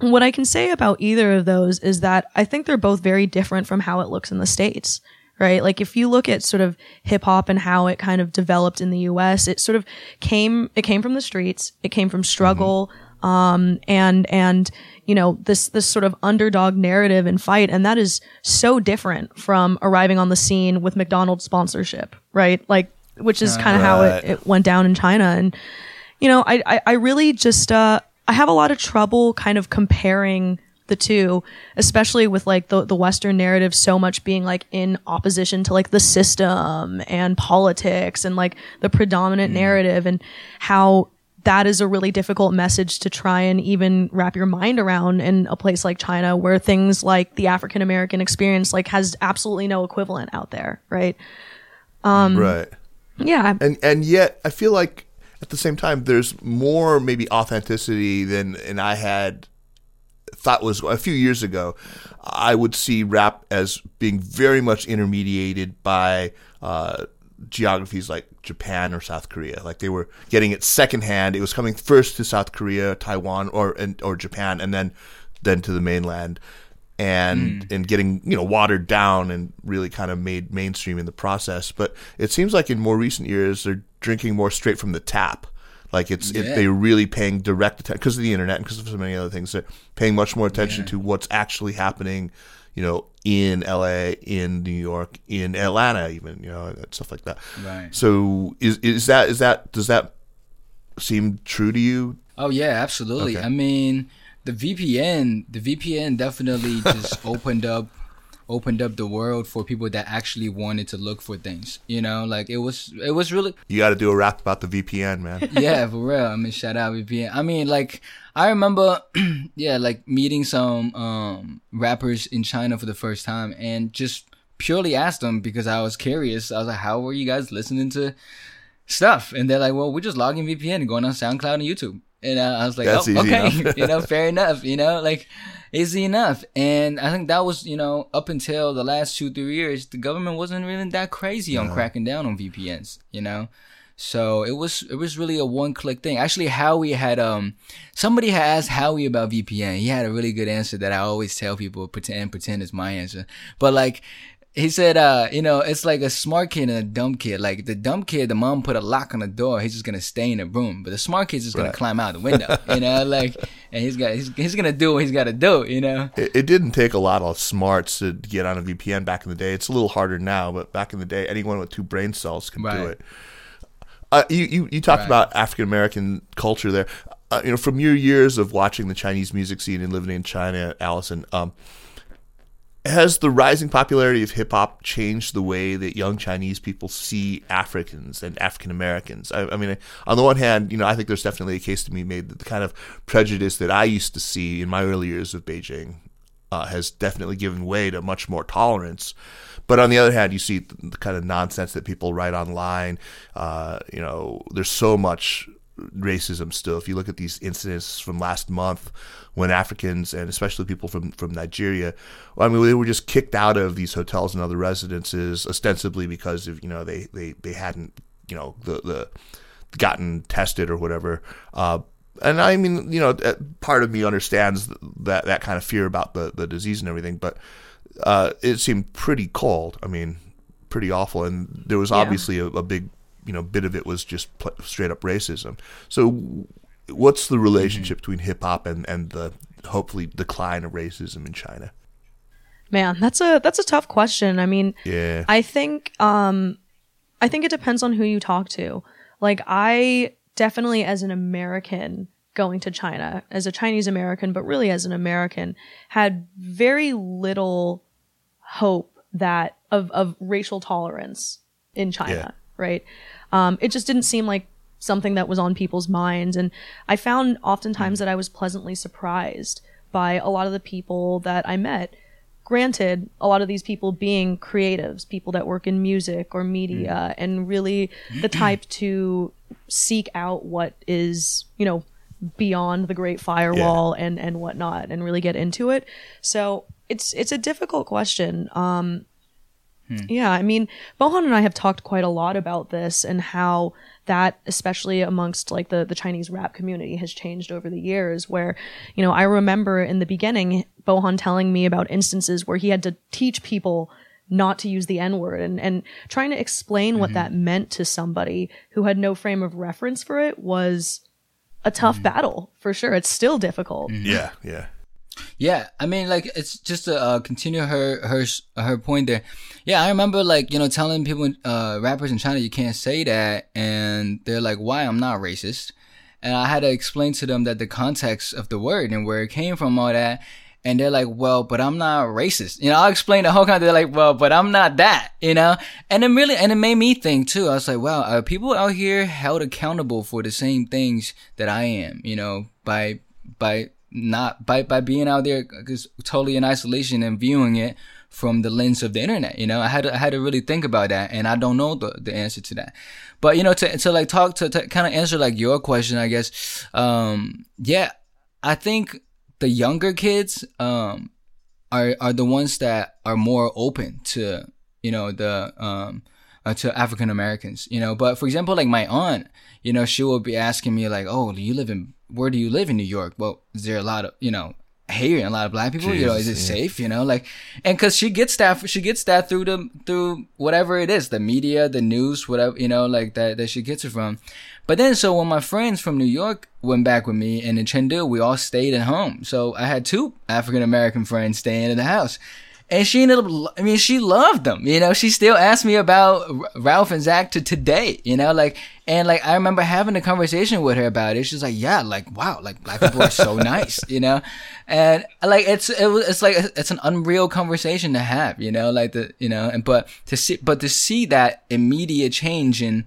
what i can say about either of those is that i think they're both very different from how it looks in the states right? Like if you look at sort of hip hop and how it kind of developed in the US, it sort of came it came from the streets, it came from struggle um and and you know this this sort of underdog narrative and fight and that is so different from arriving on the scene with McDonald's sponsorship, right? Like which is kind of how it, it went down in China. And you know, I, I, I really just, uh, I have a lot of trouble kind of comparing the two, especially with like the, the Western narrative so much being like in opposition to like the system and politics and like the predominant narrative and how that is a really difficult message to try and even wrap your mind around in a place like China where things like the African American experience like has absolutely no equivalent out there, right? Um, right. Yeah. and and yet I feel like at the same time there's more maybe authenticity than and I had thought was a few years ago. I would see rap as being very much intermediated by uh, geographies like Japan or South Korea. Like they were getting it secondhand. It was coming first to South Korea, Taiwan, or and, or Japan, and then then to the mainland. And mm. and getting you know watered down and really kind of made mainstream in the process, but it seems like in more recent years they're drinking more straight from the tap. Like it's it, they're really paying direct attention because of the internet and because of so many other things. They're paying much more attention to what's actually happening, you know, in LA, in New York, in Atlanta, even you know, stuff like that. Right. So is is that is that does that seem true to you? Oh yeah, absolutely. Okay. I mean, the VPN, the VPN definitely [laughs] just opened up opened up the world for people that actually wanted to look for things. You know, like it was it was really You got to do a rap about the VPN, man. [laughs] yeah, for real. I mean, shout out VPN. I mean, like I remember, [clears throat] yeah, like meeting some um rappers in China for the first time, and just purely asked them because I was curious. I was like, "How were you guys listening to stuff?" And they're like, "Well, we're just logging VPN and going on SoundCloud and YouTube." And I was like, That's "Oh, okay, [laughs] you know, [laughs] fair enough. You know, like." Easy enough, and I think that was you know up until the last two three years, the government wasn't really that crazy on cracking down on VPNs. You know, so it was it was really a one click thing. Actually, Howie had um somebody had asked Howie about VPN. He had a really good answer that I always tell people pretend pretend is my answer. But like he said, uh, you know, it's like a smart kid and a dumb kid. Like the dumb kid, the mom put a lock on the door. He's just gonna stay in the room, but the smart kid's just gonna Right. climb out the window. You know, [laughs] like, and he's got he's, he's gonna do what he's got to do. You know. It, it didn't take a lot of smarts to get on a VPN back in the day. It's a little harder now, but back in the day, anyone with two brain cells could do it. Uh, you, you you talked Right. about African American culture there. Uh, you know, from your years of watching the Chinese music scene and living in China, Allyson, um, has the rising popularity of hip hop changed the way that young Chinese people see Africans and African Americans? I, I mean, on the one hand, you know, I think there's definitely a case to be made that the kind of prejudice that I used to see in my early years of Beijing uh, has definitely given way to much more tolerance. But on the other hand, you see the, kind of nonsense that people write online. Uh, you know, there's so much racism still. If you look at these incidents from last month, when Africans and especially people from from Nigeria, I mean, they were just kicked out of these hotels and other residences ostensibly because of you know they they they hadn't you know the the gotten tested or whatever. Uh, and I mean, you know, uh, part of me understands that that kind of fear about the the disease and everything, but uh, it seemed pretty cold. I mean, pretty awful, and there was Yeah. obviously a, a big, you know, bit of it was just pl- straight up racism. So, what's the relationship between hip hop and and the hopefully decline of racism in China? Man, that's a that's a tough question. I mean, Yeah. I think um I think it depends on who you talk to. Like I definitely as an American going to China, as a Chinese American, but really as an American, had very little hope that of of racial tolerance in China, Yeah. right? Um it just didn't seem like something that was on people's minds and I found oftentimes that I was pleasantly surprised by a lot of the people that I met granted a lot of these people being creatives people that work in music or media and really the type to seek out what is you know beyond the great firewall and and whatnot and really get into it. So it's it's a difficult question. Um yeah i mean bohan and i have talked quite a lot about this and how that especially amongst like the the chinese rap community has changed over the years where you know i remember in the beginning bohan telling me about instances where he had to teach people not to use the n word and and trying to explain what that meant to somebody who had no frame of reference for it was a tough battle for sure it's still difficult yeah, yeah. Yeah, I mean, like it's just to uh, continue her her her point there. Yeah, I remember like you know telling people, uh, rappers in China, you can't say that, and they're like, "Why? I'm not racist." And I had to explain to them that the context of the word and where it came from, all that. And they're like, well, but I'm not racist. You know, I'll explain the whole kind. They're like, well, but I'm not that, you know? And it really, and it made me think too. I was like, wow, are people out here held accountable for the same things that I am, you know, by, by not, by, by being out there just totally in isolation and viewing it from the lens of the internet, you know? I had to, I had to really think about that and I don't know the, the answer to that. But, you know, to, to like talk to, to kind of answer like your question, I guess, um, yeah, I think the younger kids um are are the ones that are more open to you know the um uh, to African Americans you know. But for example like my aunt you know she will be asking me like oh do you live in where do you live in New York? Well is there a lot of you know hating a lot of black people? You know is it yeah. safe? You know like and because she gets that she gets that through the through whatever it is the media the news whatever you know like that that she gets it from but then, so when my friends from New York went back with me, and in Chengdu, we all stayed at home. So I had two African American friends staying in the house. And she ended up, I mean, she loved them, you know, she still asked me about R- Ralph and Zach to today, you know, like, and like, I remember having a conversation with her about it. She's like, yeah, like, wow, like, black people are so [laughs] nice, you know, and like, it's, it was, it's like, it's an unreal conversation to have, you know, like the, you know, and, but to see, but to see that immediate change in,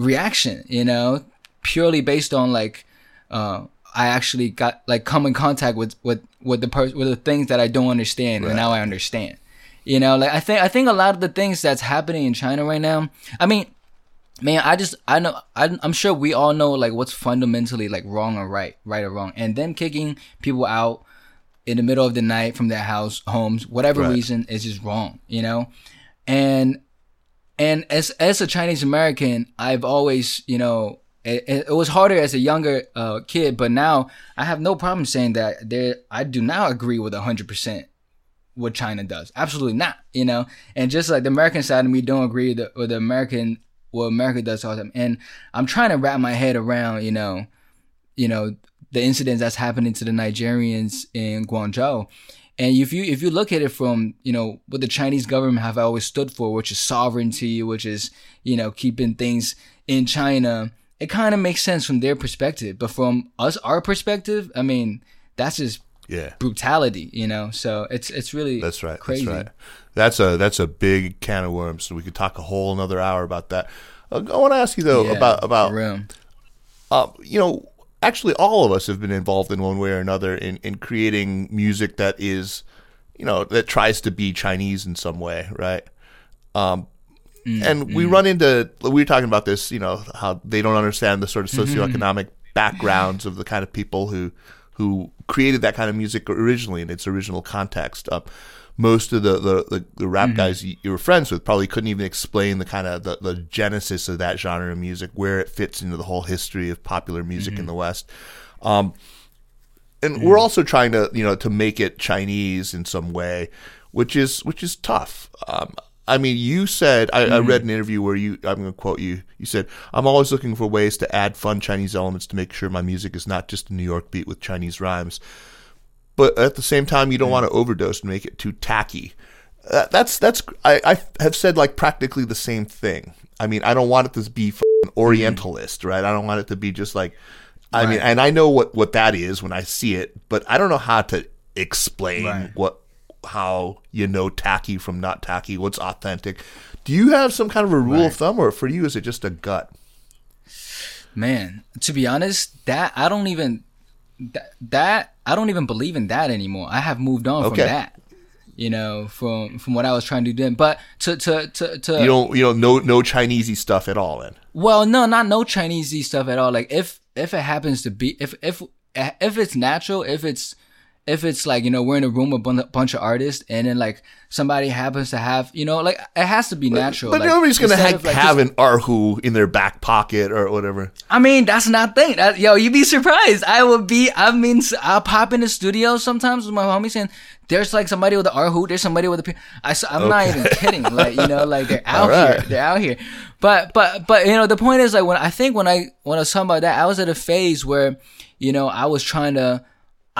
reaction, you know, purely based on like, uh, I actually got like come in contact with with with the person with the things that I don't understand, and now I understand. You know, like I think I think a lot of the things that's happening in China right now. I mean, man, I just I know I, I'm sure we all know like what's fundamentally like wrong or right, right or wrong, and them kicking people out in the middle of the night from their house, homes, whatever Right. reason is just wrong. You know, and and as as a Chinese American, I've always, you know, it, it was harder as a younger uh, kid, but now I have no problem saying that there. I do not agree with hundred percent what China does. Absolutely not. You know, and just like the American side of me don't agree with the, with the American what America does all the time. And I'm trying to wrap my head around, you know, you know, the incidents that's happening to the Nigerians in Guangzhou. And if you if you look at it from you know what the Chinese government have always stood for, which is sovereignty, which is you know keeping things in China, it kind of makes sense from their perspective. But from us, our perspective, I mean, that's just Yeah. brutality, you know. So it's it's really That's right. crazy. That's right. That's a that's a big can of worms. So we could talk a whole another hour about that. Uh, I want to ask you though Yeah, about about uh, you know, actually, all of us have been involved in one way or another in, in creating music that is, you know, that tries to be Chinese in some way, right? Um, and we run into, we were talking about this, you know, how they don't understand the sort of socioeconomic backgrounds of the kind of people who who created that kind of music originally in its original context. Uh, most of the, the, the, the rap guys you, you were friends with probably couldn't even explain the kind of the, the genesis of that genre of music, where it fits into the whole history of popular music in the West. Um, and we're also trying to you know to make it Chinese in some way, which is which is tough. Um, I mean, you said I, Mm-hmm. I read an interview where you. I'm going to quote you. You said, "I'm always looking for ways to add fun Chinese elements to make sure my music is not just a New York beat with Chinese rhymes, but at the same time, you don't want to overdose and make it too tacky." Uh, that's that's I, I have said like practically the same thing. I mean, I don't want it to be Orientalist, right? I don't want it to be just like. I mean, and I know what what that is when I see it, but I don't know how to explain Right. what how you know tacky from not tacky, what's authentic. Do you have some kind of a rule of thumb, or for you is it just a gut? Man, to be honest, that I don't even that, that I don't even believe in that anymore. I have moved on Okay. from that. You know, from from what I was trying to do then. But to to to, to You don't you don't no no Chinesey stuff at all. Then Well, no, not no Chinesey stuff at all. Like if if it happens to be if if if it's natural, if it's if it's like you know we're in a room with a bunch of artists and then like somebody happens to have you know like it has to be natural. but like, nobody's gonna instead ha- like, have an erhu in their back pocket or whatever. I mean, that's not thing. That, yo, you'd be surprised. I would be. I mean, I'll pop in the studio sometimes with my homies, and there's like somebody with an erhu. There's somebody with a. I, am not even kidding. Like you know, like they're [laughs] out right. here. They're out here. But but but you know, the point is like when I think when I when I was talking about that, I was at a phase where you know I was trying to.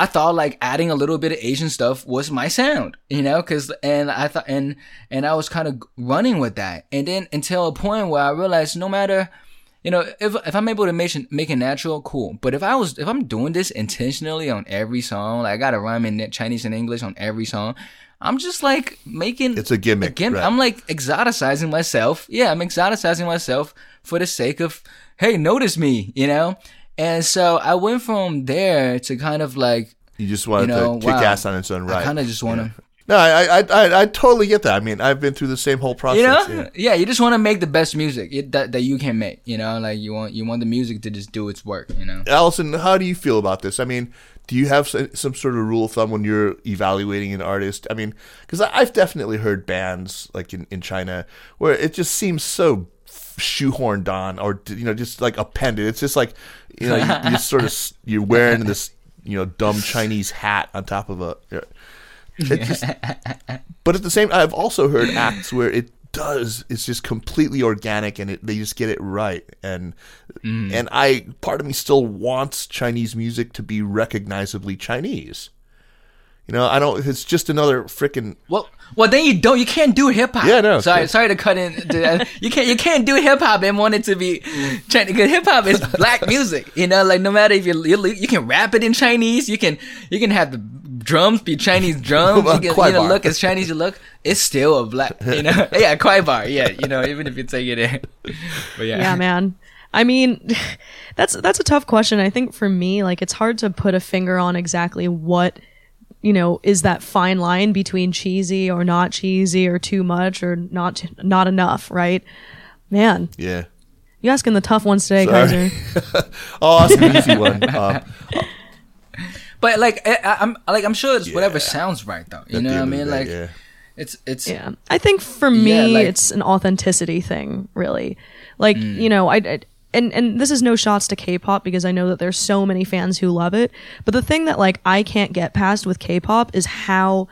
I thought like adding a little bit of Asian stuff was my sound, you know, cause, and I thought, and, and I was kind of running with that. And then until a point where I realized no matter, you know, if, if I'm able to make, it- make it natural, cool. But if I was, if I'm doing this intentionally on every song, like I got to rhyme in Chinese and English on every song, I'm just like making It's a gimmick, Again, right. I'm like exoticizing myself. Yeah, I'm exoticizing myself for the sake of, hey, notice me, you know? And so I went from there to kind of like, You just wanted You know, to kick wow. ass on its own right. I kind of just want to, No, I, I I I totally get that. I mean, I've been through the same whole process. you know, yeah. yeah. you just want to make the best music it, that that you can make. You know, like you want you want the music to just do its work. You know. Allyson, how do you feel about this? I mean, do you have some sort of rule of thumb when you're evaluating an artist? I mean, because I've definitely heard bands like in, in China where it just seems so shoehorned on, or you know, just like appended. It's just like you know, you, you sort of [laughs] you're wearing this you know dumb Chinese hat on top of a. Just, but at the same, I've also heard acts where it does. It's just completely organic, and it, they just get it right. And mm. and I, part of me still wants Chinese music to be recognizably Chinese. You know, I don't. It's just another freaking. Well, well, then you don't. You can't do hip hop. Yeah, no, Sorry, sorry to cut in. to- you can't. You can't do hip hop and want it to be Chinese. Because hip hop is black music. You know, like no matter if you you you can rap it in Chinese, you can you can have the drums be Chinese [laughs] drums. Well, you can Kwai you know, look as Chinese you look. It's still a black. You know, [laughs] yeah, kwai bar. Yeah, you know, even if you take it in. But yeah, yeah man i mean [laughs] that's that's a tough question i think for me like it's hard to put a finger on exactly what you know is that fine line between cheesy or not cheesy or too much or not not enough right man Yeah. you asking the tough ones today Sorry. kaiser [laughs] Oh, that's an easy one. [laughs] Um, But like I, I- I'm like I'm sure it's whatever sounds right though. You at know what I mean? day, Like yeah. it's it's yeah i think for me Yeah, like- it's an authenticity thing really like Mm. you know I, I and and this is no shots to k-pop because i know that there's so many fans who love it but the thing that like i can't get past with k-pop is how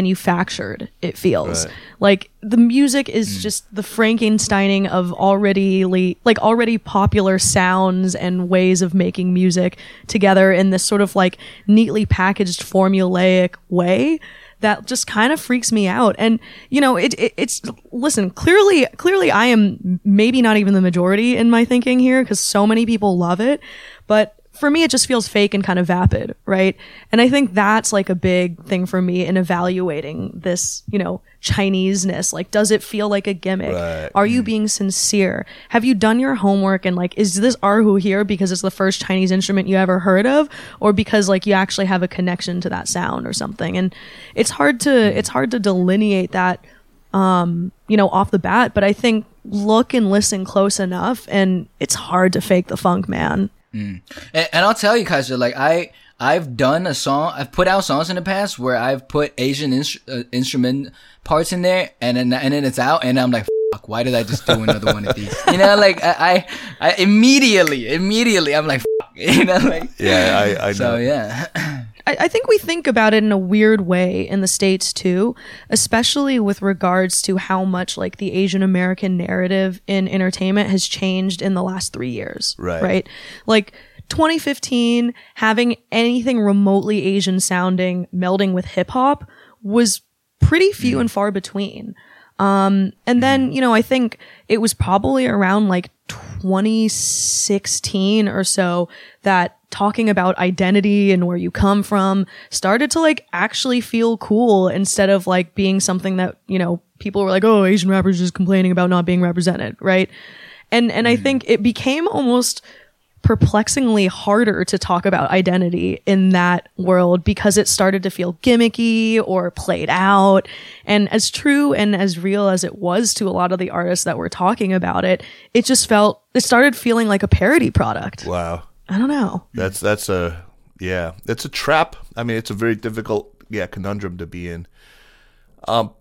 manufactured it feels Right. like the music is Mm. just the frankensteining of already le- like already popular sounds and ways of making music together in this sort of like neatly packaged formulaic way that just kind of freaks me out. And you know it, it it's listen clearly clearly i am maybe not even the majority in my thinking here because so many people love it but for me it just feels fake and kind of vapid right? And i think that's like a big thing for me in evaluating this you know chineseness. Like does it feel like a gimmick? Right. are you being sincere? Have you done your homework and like is this erhu here because it's the first chinese instrument you ever heard of? Or because like you actually have a connection to that sound or something? And it's hard to it's hard to delineate that um you know off the bat but i think look and listen close enough and it's hard to fake the funk man and, and I'll tell you, Kaiser, like I I've done a song, I've put out songs in the past where I've put Asian instru- uh, instrument parts in there, and then and then it's out, and I'm like, fuck, why did I just do another one of these? You know, like I I, I immediately immediately I'm like, [laughs] you know, like yeah, I, I know. so yeah. [clears throat] I, I think we think about it in a weird way in the states too, especially with regards to how much like the Asian American narrative in entertainment has changed in the last three years. Right. Right. Like 2015, having anything remotely Asian sounding melding with hip hop was pretty few mm. and far between. Um, and then, you know, I think it was probably around like 2016 or so that talking about identity and where you come from started to like actually feel cool instead of like being something that, you know, people were like, oh, Asian rappers just complaining about not being represented, right? And and I think it became almost perplexingly harder to talk about identity in that world because it started to feel gimmicky or played out. And as true and as real as it was to a lot of the artists that were talking about it, it just felt, it started feeling like a parody product. Wow. I don't know. That's that's a yeah. It's a trap. I mean, it's a very difficult yeah conundrum to be in. Um,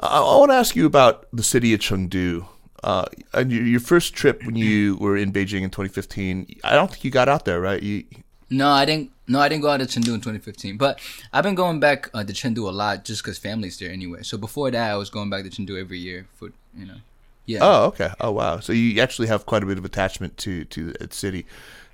I, I want to ask you about the city of Chengdu. Uh, and your, your first trip when you were in Beijing in 2015, I don't think you got out there, right? You, No, I didn't. No, I didn't go out to Chengdu in 2015. But I've been going back uh, to Chengdu a lot just because family's there anyway. So before that, I was going back to Chengdu every year for you know. Yeah. oh, okay. Oh, wow. So you actually have quite a bit of attachment to to that city.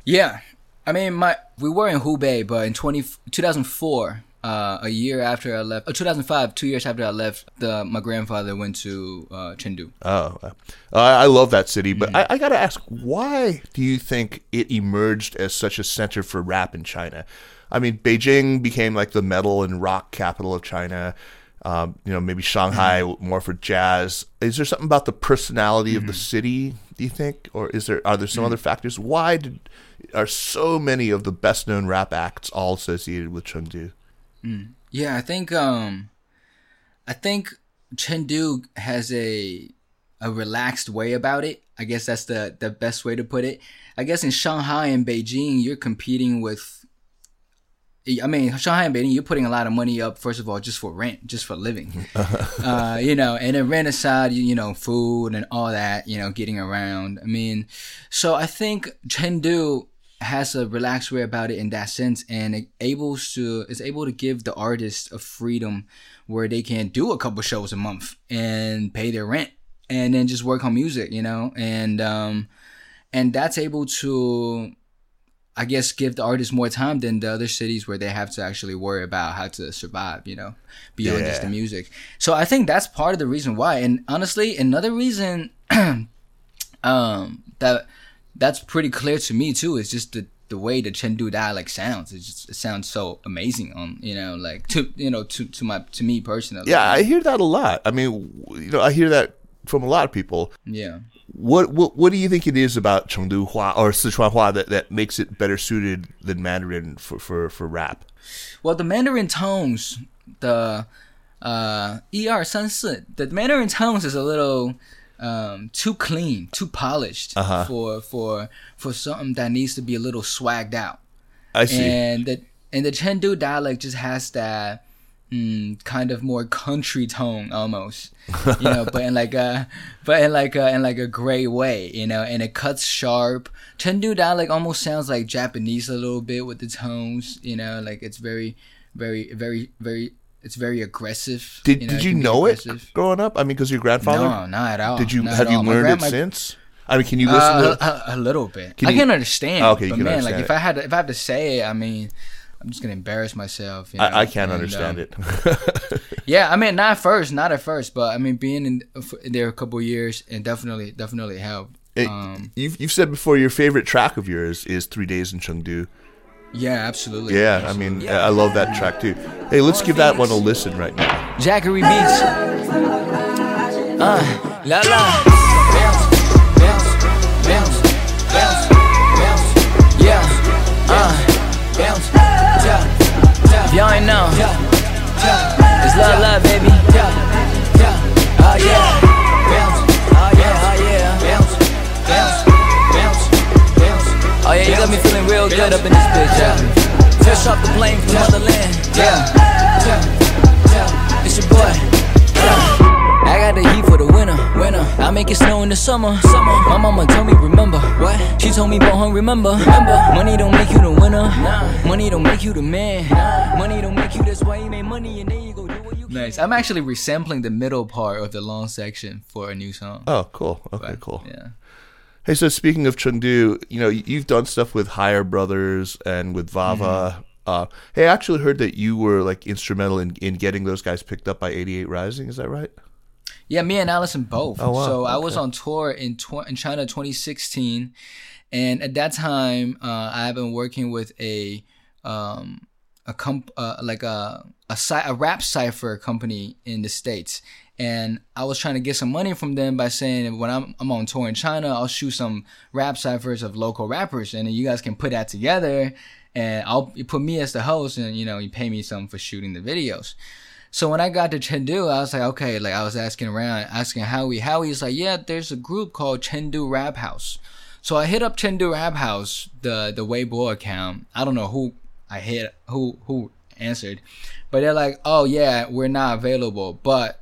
Yeah. I mean, my we were in Hubei, but in 20, 2004, uh, a year after I left, uh, 2005, two years after I left, the my grandfather went to uh, Chengdu. Oh, uh, I love that city, but I, I got to ask, why do you think it emerged as such a center for rap in China? I mean, Beijing became like the metal and rock capital of China. Um, you know, maybe Shanghai more for jazz. Is there something about the personality of the city? Do you think, or is there are there some other factors? Why did are so many of the best known rap acts all associated with Chengdu? Yeah, I think um, I think Chengdu has a a relaxed way about it. I guess that's the the best way to put it. I guess in Shanghai and Beijing, you're competing with. I mean, Shanghai and Beijing, you're putting a lot of money up. First of all, just for rent, just for living, [laughs] uh, you know, and then rent aside, you, you know, food and all that, you know, getting around. I mean, so I think Chengdu has a relaxed way about it in that sense and it able to is able to give the artist a freedom where they can do a couple shows a month and pay their rent and then just work on music you know? And um and that's able to i guess give the artist more time than the other cities where they have to actually worry about how to survive you know beyond just the music. So i think that's part of the reason why. And honestly another reason [clears throat] um that that's pretty clear to me too. It's just the the way the Chengdu dialect sounds. It just it sounds so amazing on you know like to you know to to my to me personally. Yeah, I hear that a lot. I mean, w- you know, I hear that from a lot of people. yeah. What what what do you think it is about Chengdu Hua or Sichuan Hua that, that makes it better suited than Mandarin for, for, for rap? Well, the Mandarin tones, the uh, 一二三四, the Mandarin tones is a little um, too clean, too polished Uh-huh. for for for something that needs to be a little swagged out. I see. and the and the Chengdu dialect just has that mm, kind of more country tone almost, you know, but in like a [laughs] but in like a in like a gray way, you know, and it cuts sharp. Chengdu dialect almost sounds like Japanese a little bit with the tones, you know, like it's very very very very it's very aggressive. did know, did you can know it growing up? I mean, because your grandfather. No, not at all. Did you not have you learned it since? I mean, can you listen uh, to? a, a little bit. Can I you- can understand. Okay, you but can man, understand like if. I had to, if I had to say it, I mean, I'm just gonna embarrass myself. You know? I, I can't And, understand um, it. [laughs] Yeah, I mean, not at first, not at first, but I mean, being in there a couple years and definitely, definitely helped. It- Um, you've you've said before your favorite track of yours is Three Days in Chengdu. Yeah, absolutely. Yeah, I mean, I I love that track too. Hey, let's give that one a listen right now. Jackery Beats. Uh, la la. Bounce, bounce, bounce, bounce, bounce. Yeah, uh, bounce. Yeah, yeah. If y'all ain't know, it's love, love, baby. Oh yeah, Yeah, you got me feeling real good up in this bitch. Yeah, fresh off the plane from motherland. Yeah, yeah. It's your boy. Yeah. I got the heat for the winner, winner. I make it summer. Summer. My mama told me remember. What? She told me Bohong remember. Remember. Money don't make you the winner. Nah. Money don't make you the man. Nah. Money don't make you. That's why you made money and then you go do what you. Nice. I'm actually resampling the middle part of the long section for a new song. Oh, cool. Okay, But, cool. Yeah. Hey, so speaking of Chengdu, you know, you've done stuff with Higher Brothers and with Vava. Mm-hmm. Uh, hey, I actually heard that you were like instrumental in, in getting those guys picked up by 88rising. Is that right? Yeah, me and Allyson both. Oh, wow. So I was on tour in tw- in China 2016, and at that time, uh, I have been working with a um, a comp uh, like a a, cy- a rap cipher company in the states. And I was trying to get some money from them by saying when I'm, I'm on tour in China, I'll shoot some rap ciphers of local rappers, and then you guys can put that together, and I'll you put me as the host, and you know you pay me some for shooting the videos. So when I got to Chengdu, I was like, okay, like I was asking around, asking Howie. Howie's like, yeah, there's a group called Chengdu Rap House. So I hit up Chengdu Rap House, the the Weibo account. I don't know who I hit, who who answered, but they're like, oh yeah, we're not available, but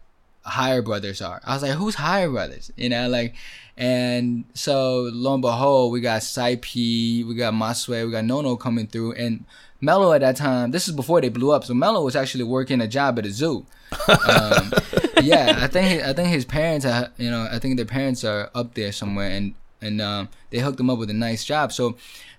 Higher Brothers are. I was like, who's Higher Brothers? You know, like, and so lo and behold, we got Psy.P, we got MaSiWei, we got KnowKnow coming through, and Melo at that time. This is before they blew up, so Melo was actually working a job at a zoo. Um, [laughs] yeah, I think I think his parents, are, you know, I think their parents are up there somewhere, and and um, they hooked him up with a nice job. So.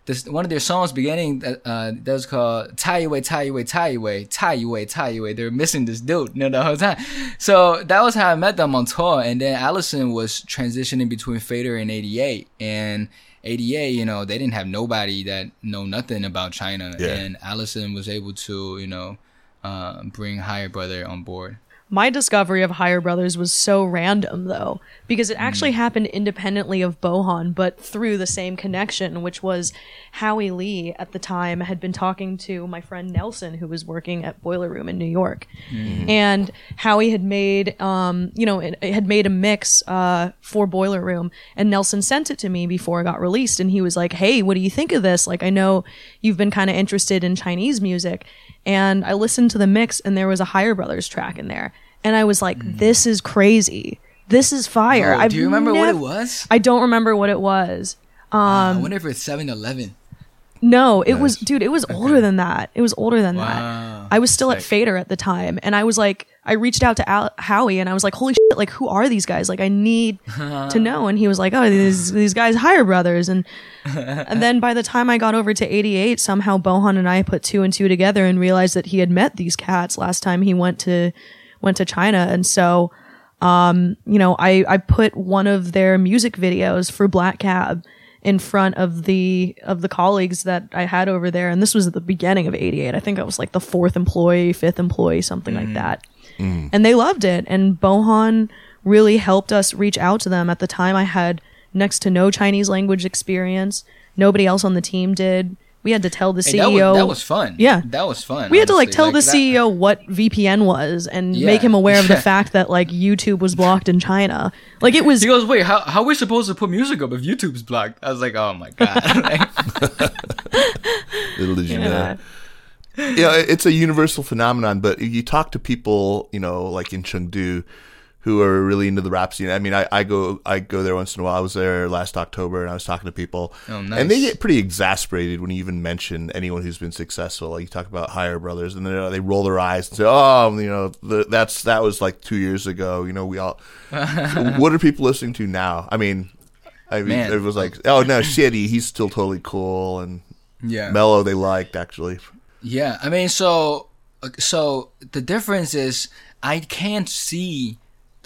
This, one of their songs beginning uh, uh, that was called Tai Yue Tai Yue Tai Yue Tai Yue Tai Yue. They're missing this dude, you know, the whole time. So that was how I met them on tour. And then Allyson was transitioning between Fader and 88. And 88, you know, they didn't have nobody that know nothing about China. Yeah. And Allyson was able to, you know, uh, bring Higher Brother on board. My discovery of Higher Brothers was so random, though, because it actually happened independently of Bohan, but through the same connection, which was Howie Lee at the time had been talking to my friend Nelson, who was working at Boiler Room in New York. And Howie had made, um, you know, it, it had made a mix uh, for Boiler Room, and Nelson sent it to me before it got released. And he was like, Hey, what do you think of this? Like, I know you've been kind of interested in Chinese music. And I listened to the mix, and there was a Higher Brothers track in there. And I was like, mm. this is crazy. This is fire. Oh, do you remember what it was? I don't remember what it was. Ah, I um, wonder if it's 7 Eleven. No, it was, dude, it was older than that. It was older than Wow. that. I was still at Fader at the time. And I was like, I reached out to Al- Howie and I was like, holy shit, like, who are these guys? Like, I need [laughs] to know. And he was like, oh, these, these guys, Higher Brothers. And, [laughs] and then by the time I got over to 88, somehow Bohan and I put two and two together and realized that he had met these cats last time he went to, went to China. And so, um, you know, I, I put one of their music videos for Black Cab in front of the of the colleagues that I had over there, and this was at the beginning of '88. I think I was like the fourth employee, fifth employee, something like mm. that, mm. and they loved it. And Bohan really helped us reach out to them. At the time, I had next to no Chinese language experience. Nobody else on the team did. We had to tell the Hey, CEO. that, was, that was fun. Yeah. That was fun. we had to like honestly. tell the that- CEO what VPN was and Yeah. make him aware of the [laughs] fact that like YouTube was blocked in China. Like it was He goes, wait, how how are we supposed to put music up if YouTube's blocked? I was like, oh my god. [laughs] Like, Little did you Yeah. know. Yeah, it's a universal phenomenon, but you talk to people, you know, like in Chengdu, who are really into the rap scene. I mean, I, I go I go there once in a while. I was there last October, and I was talking to people, Oh, and they get pretty exasperated when you even mention anyone who's been successful. Like you talk about Higher Brothers, and they roll their eyes and say, "Oh, you know, the, that's that was like two years ago." You know, we all. [laughs] what are people listening to now? I mean, I mean, Man. it was like, "Oh no, shitty, he's still totally cool," and yeah. Melo they liked actually. Yeah, I mean, so uh, so the difference is I can't see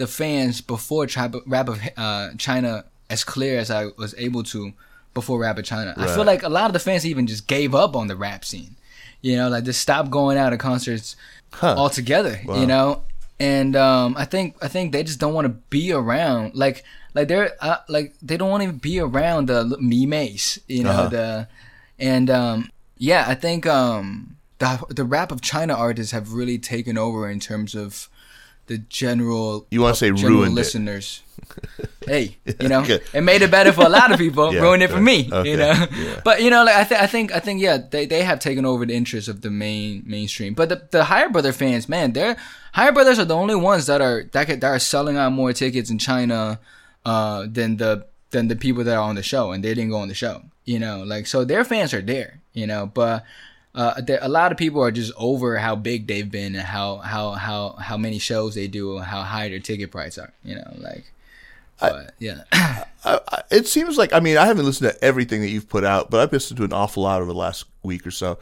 the fans before Tribe, Rap of uh, China as clear as I was able to before Rap of China. I feel like a lot of the fans even just gave up on the rap scene. You know, like just stopped going out to concerts altogether. You know, and um, I think I think they just don't want to be around like like they're uh, like they don't want to be around the memes. You know Uh-huh. the and um, yeah, I think um, the the rap of China artists have really taken over in terms of the general. You wanna say general ruined listeners. [laughs] hey, you know, Okay. it made it better for a lot of [laughs] people. Yeah, ruined it for me. Okay, You know, yeah. but you know, like I think I think I think yeah, they, they have taken over the interest of the main mainstream. But the the Higher Brother fans, man, they're Higher Brothers are the only ones that are that could, that are selling out more tickets in China uh, than the than the people that are on the show, and they didn't go on the show. You know, like so their fans are there. You know, but uh, there, a lot of people are just over how big they've been and how how how how many shows they do, and how high their ticket price are. You know, like. But, yeah. [clears throat] I, I, it seems like I mean I haven't listened to everything that you've put out, but I've listened to an awful lot over the last week or so.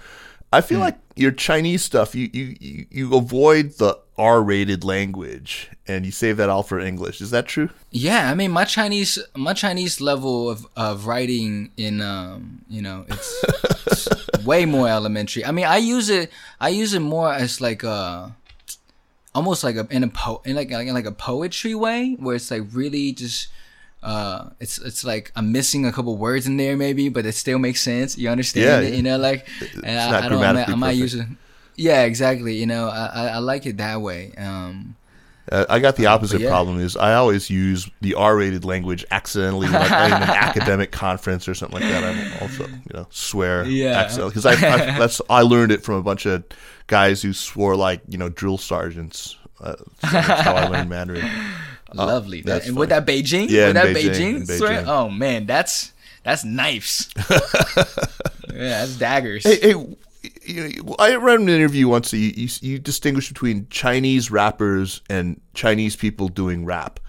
I feel like your Chinese stuff, you, you, you, you avoid the R-rated language and you save that all for English. Is that true? Yeah, I mean my Chinese my Chinese level of, of writing in um you know it's, it's [laughs] way more elementary. I mean I use it I use it more as like a almost like a in a po in like in like a poetry way where it's like really just uh it's it's like I'm missing a couple words in there maybe but it still makes sense you understand Yeah, it, you know like and I, I don't I might, I might use it yeah exactly you know I, I I like it that way um Uh, I got the opposite yeah. problem. Is I always use the R-rated language accidentally, like in an [laughs] academic conference or something like that. I also, you know, swear Yeah. accidentally because I, I [laughs] that's I learned it from a bunch of guys who swore like you know drill sergeants. Uh, so that's how I learned Mandarin. Lovely that's and with that Beijing Yeah, with that Beijing, Beijing, Beijing. oh man that's that's knives [laughs] yeah that's daggers Hey, hey, you know, I read an interview once that you, you, you distinguish between Chinese rappers and Chinese people doing rap.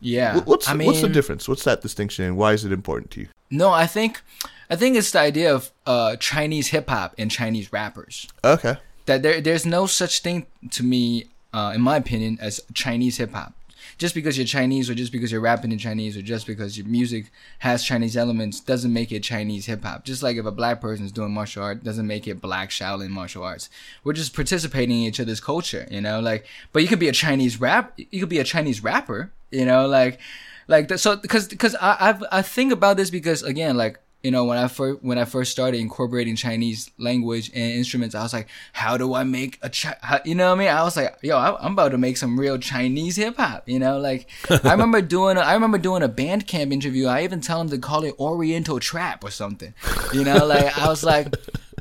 yeah What's I mean, what's the difference? What's that distinction, and why is it important to you? No, I think, I think it's the idea of uh, Chinese hip hop and Chinese rappers. Okay. That there, there's no such thing to me, uh, in my opinion, as Chinese hip hop. Just because you're Chinese, or just because you're rapping in Chinese, or just because your music has Chinese elements, doesn't make it Chinese hip hop. Just like if a black person is doing martial art, doesn't make it black Shaolin martial arts. We're just participating in each other's culture, you know. Like, but you could be a Chinese rap, you could be a Chinese rapper, you know, like like the, so because because I I've, I think about this because again like you know when I first when I first started incorporating Chinese language and instruments I was like how do I make a chi- how, you know what I mean? I was like yo I, I'm about to make some real Chinese hip hop you know? Like I [laughs] remember doing a, I remember doing a Bandcamp interview. I even tell them to call it Oriental trap or something you know? Like I was like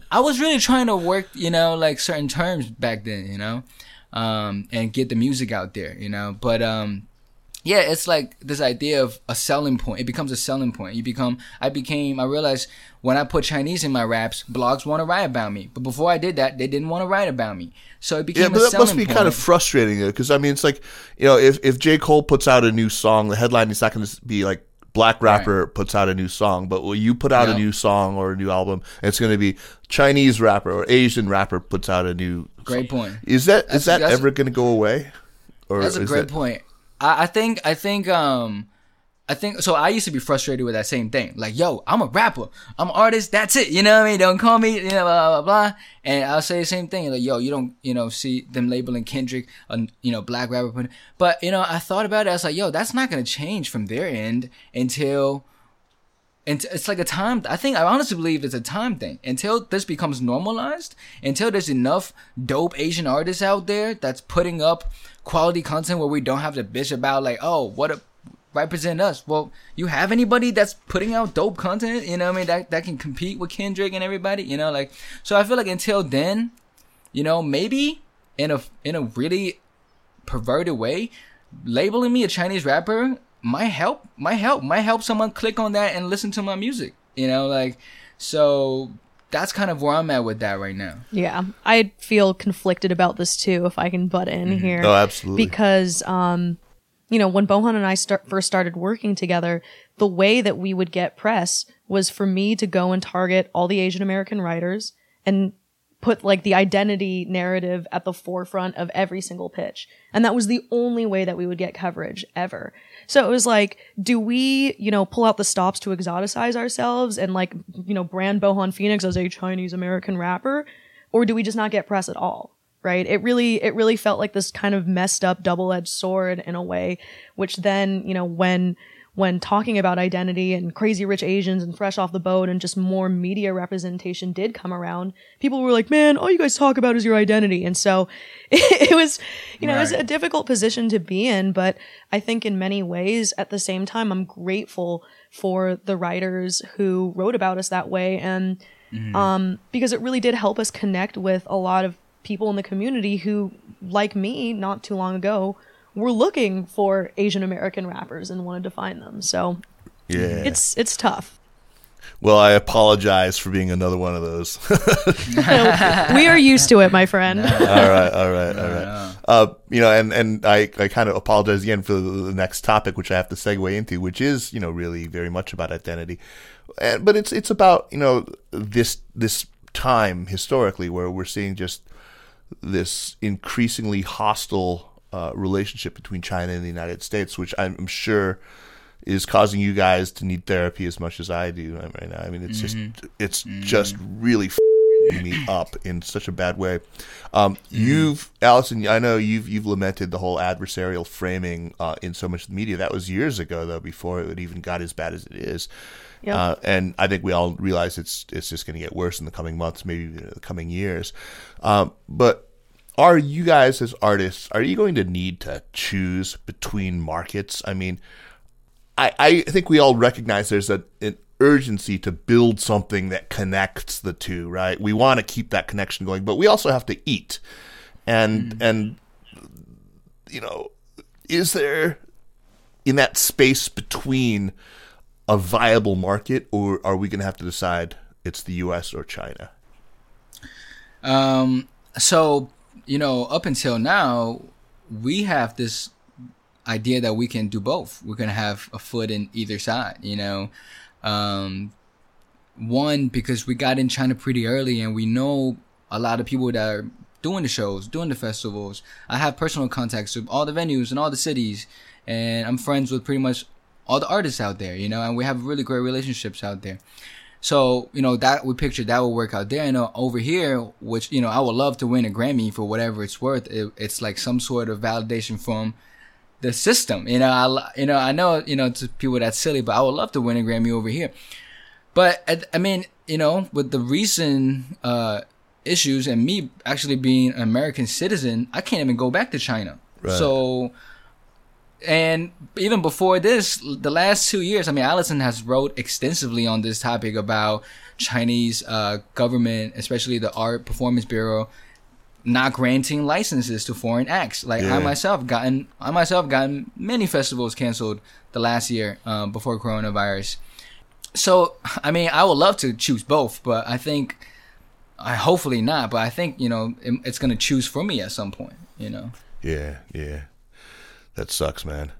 I was really trying to work you know like certain terms back then you know? Um and get the music out there you know? But um yeah, it's like this idea of a selling point. It becomes a selling point. You become, I became, I realized when I put Chinese in my raps, blogs want to write about me. But before I did that, they didn't want to write about me. So it became Yeah, a but that must be point. kind of frustrating because I mean, it's like you know, if if J Cole puts out a new song, the headline is not going to be like black rapper puts out a new song, but will you put out a new song or a new album, it's going to be Chinese rapper or Asian rapper puts out a new. Great song. point. Is that That's- is that ever going to go away? Or That's a great that- point. I, I think I think um I think so. I used to be frustrated with that same thing. Like, yo, I'm a rapper, I'm an artist. That's it. You know what I mean? Don't call me, you know, blah blah blah. And I'll say the same thing. Like, yo, you don't, you know, see them labeling Kendrick, a you know, black rapper. But you know, I thought about it. I was like, yo, that's not gonna change from their end until and it's like a time i think i honestly believe it's a time thing. Until this becomes normalized until there's enough dope asian artists out there that's putting up quality content where we don't have to bitch about like oh what a represent us. Well you have anybody that's putting out dope content you know i mean that, that can compete with kendrick and everybody you know like so i feel like until then you know maybe in a in a really perverted way labeling me a chinese rapper might help might help might help someone click on that and listen to my music you know like so that's kind of where i'm at with that right now Yeah, I feel conflicted about this too. If I can butt in here, Oh, absolutely. because um, you know, when Bohan and I start, first started working together, the way that we would get press was for me to go and target all the Asian American writers and put like the identity narrative at the forefront of every single pitch. And that was the only way that we would get coverage ever. So it was like, do we, you know, pull out the stops to exoticize ourselves and like, you know, brand Bohan Phoenix as a Chinese American rapper? Or do we just not get press at all? Right? It really, it really felt like this kind of messed up double-edged sword in a way, which then, you know, when, when talking about identity and crazy rich Asians and fresh off the boat and just more media representation did come around, people were like, man, all you guys talk about is your identity. And so [laughs] it, was, you know, it was a difficult position to be in, but I think in many ways at the same time, I'm grateful for the writers who wrote about us that way. And, um, because it really did help us connect with a lot of people in the community who, like me, not too long ago, were looking for Asian American rappers and wanted to find them. So Yeah. it's it's tough. well, I apologize for being another one of those. [laughs] [laughs] we are used to it, my friend. all right, all right, all right. Uh, you know, and and I, I kind of apologize again for the, the next topic, which I have to segue into, which is you know really very much about identity, and, but it's it's about you know this this time historically where we're seeing just this increasingly hostile uh, relationship between China and the United States, which I'm sure is causing you guys to need therapy as much as I do right now. I mean, it's just it's just really f***ing me [clears throat] up in such a bad way. Um, You've Allyson, I know you've you've lamented the whole adversarial framing uh, in so much of the media. That was years ago, though, before it even got as bad as it is. Yep. Uh, and I think we all realize it's it's just going to get worse in the coming months, maybe even in the coming years. Um, but are you guys as artists are you going to need to choose between markets? I mean, I, I think we all recognize there's a, an urgency to build something that connects the two, right? We want to keep that connection going, but we also have to eat. And and you know, is there in that space between a viable market or are we going to have to decide it's the US or China? Um, so you know, up until now, we have this idea that we can do both. We're gonna have a foot in either side. You know, um, one because we got in China pretty early, and we know a lot of people that are doing the shows, doing the festivals. I have personal contacts with all the venues and all the cities, and I'm friends with pretty much all the artists out there. You know, and we have really great relationships out there. So, you know, that we pictured that would work out there. And uh, over here, which, you know, I would love to win a Grammy for whatever it's worth. It, it's like some sort of validation from the system. You know, I, you know, I know, you know, to people that's silly, but I would love to win a Grammy over here. But I- I mean, you know, with the recent, uh, issues and me actually being an American citizen, I can't even go back to China. Right. So, and even before this, the last two years, I mean, Allyson has wrote extensively on this topic about Chinese uh, government, especially the Art Performance Bureau, not granting licenses to foreign acts. Like I myself gotten, I myself gotten many festivals canceled the last year uh, before coronavirus. So, I mean, I would love to choose both, but I think, I hopefully not. But I think you know it, it's gonna choose for me at some point. You know. Yeah, yeah. That sucks, man.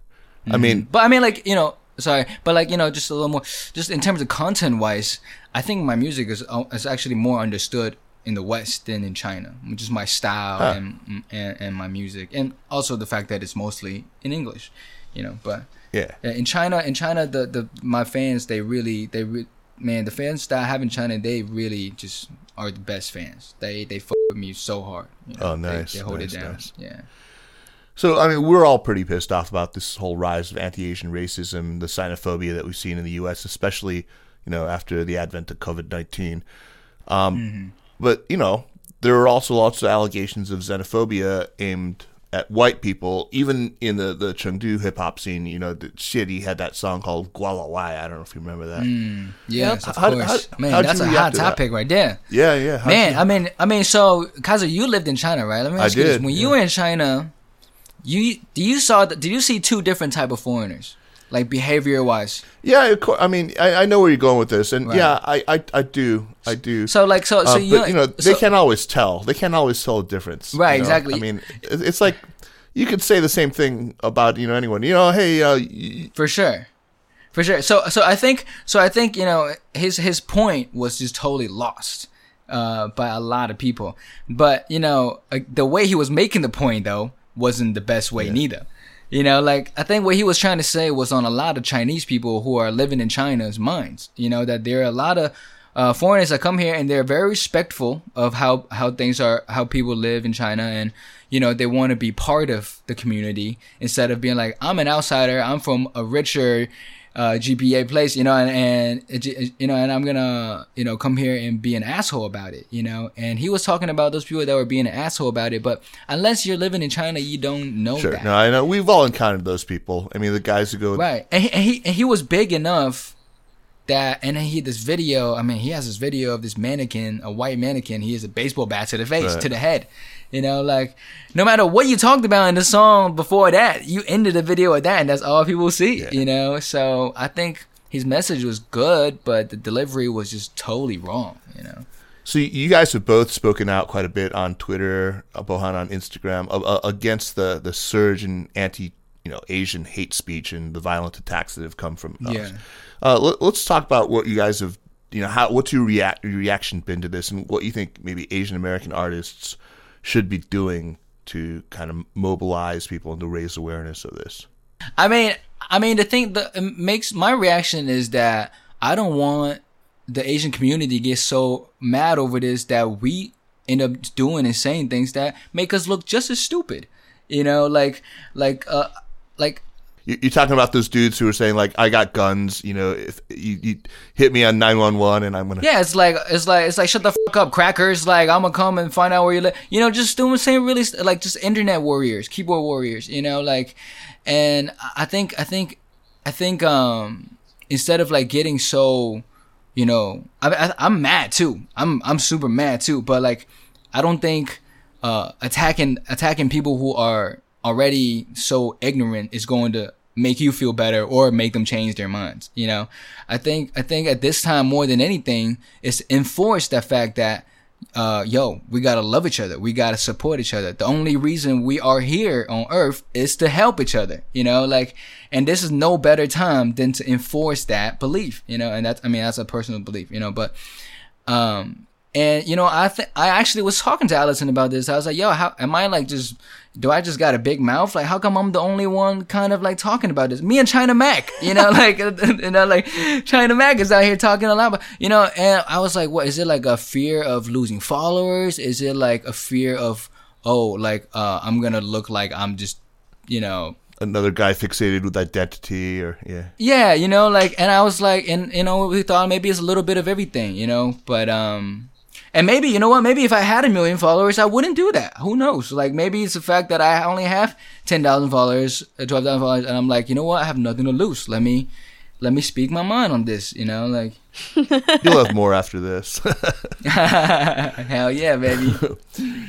I mean, But I mean, like you know, sorry, but like you know, just a little more, just in terms of content wise, I think my music is uh, is actually more understood in the West than in China, which is my style Huh. and, and and my music, and also the fact that it's mostly in English, you know. But yeah. in China, in China, the the my fans, they really, they re- man, the fans that I have in China, they really just are the best fans. They they fuck with me so hard. you know. Oh, They- nice, They, hold nice, it down. nice. Yeah. So, I mean, we're all pretty pissed off about this whole rise of anti-Asian racism, the xenophobia that we've seen in the U.S., especially, you know, after the advent of COVID-19. Um, But, you know, there are also lots of allegations of xenophobia aimed at white people, even in the, the Chengdu hip-hop scene. You know, the shit, he had that song called Gualawai. I don't know if you remember that. Yes, of How- course. how- man, that's a hot to that? topic right there. Yeah, yeah. how'd Man, you- I mean, I mean, so Kaiser, you lived in China, right? Let me I ask you this: did, When yeah. you were in China, you do you saw that? did you see two different type of foreigners, like behavior wise? yeah, of course. I mean, I, I know where you're going with this, and Right. yeah, I, I, I do, I do. So like, so so Uh, you, but you know they can't always tell. They can't always tell the difference. you Right, know? exactly. I mean, it's like you could say the same thing about you know anyone. You know, hey, uh, y- for sure, for sure. So so I think so I think you know his his point was just totally lost uh, by a lot of people. But you know uh, the way he was making the point though wasn't the best way neither. You know, like I think what he was trying to say was on a lot of Chinese people who are living in China's minds. You know that there are a lot of uh, foreigners that come here and they're very respectful of how how things are, how people live in China, and you know they want to be part of the community instead of being like I'm an outsider. I'm from a richer uh, GPA place, you know, and, and you know, and I'm gonna, you know, come here and be an asshole about it, you know. And he was talking about those people that were being an asshole about it, but unless you're living in China, you don't know sure. that. No, I know we've all encountered those people. I mean, the guys who go, Right. And he, and he and he was big enough that and then he had this video i mean he has this video of this mannequin a white mannequin he has a baseball bat to the face Right. to the head you know like no matter what you talked about in the song before that you ended the video with that and that's all people see you know so i think his message was good but the delivery was just totally wrong you know So you- guys have both spoken out quite a bit on Twitter, uh, Bohan on Instagram, uh, against the the surge in anti, you know, Asian hate speech and the violent attacks that have come from. us. Yeah. Uh, let, let's talk about what you guys have. You know, how what's your react your reaction been to this, and what you think maybe Asian American artists should be doing to kind of mobilize people and to raise awareness of this. I mean, I mean, the thing that makes my reaction is that I don't want the Asian community to get so mad over this that we end up doing and saying things that make us look just as stupid. You know, like, like, uh, like You're talking about those dudes who are saying like, "I got guns," you know, if you, you hit me on nine one one, and I'm gonna. Yeah, it's like it's like it's like shut the fuck up, crackers. Like I'm gonna come and find out where you live. You know, just doing the same really like just internet warriors, keyboard warriors. You know, like, and I think I think I think um instead of like getting so, you know, I, I I'm mad too. I'm I'm super mad too. But like, I don't think uh attacking attacking people who are already so ignorant is going to make you feel better or make them change their minds. You know, I think I think at this time more than anything it's to enforce that fact that uh, yo, we gotta love each other. We gotta support each other. The only reason we are here on earth is to help each other, you know, like, and this is no better time than to enforce that belief, you know, and that's, I mean, that's a personal belief, you know, but, um, and you know, I th- I actually was talking to Allyson about this. I was like, "Yo, how am I like just? Do I just got a big mouth? Like, how come I'm the only one kind of like talking about this? Me and China Mac, you know, [laughs] like, [laughs] you know, like China Mac is out here talking a lot, but you know, and I was like, what is it like a fear of losing followers? Is it like a fear of oh, like uh, I'm gonna look like I'm just, you know, Another guy fixated with identity, or yeah. yeah, you know, like, and I was like, and you know, we thought maybe it's a little bit of everything, you know, but um, and maybe you know what, maybe if I had a million followers, I wouldn't do that. Who knows? Like, maybe it's the fact that I only have ten thousand followers, uh, twelve thousand followers, and I'm like, you know what, I have nothing to lose. Let me, let me speak my mind on this, you know, like, [laughs] You'll have more after this. [laughs] hell yeah, baby. [laughs]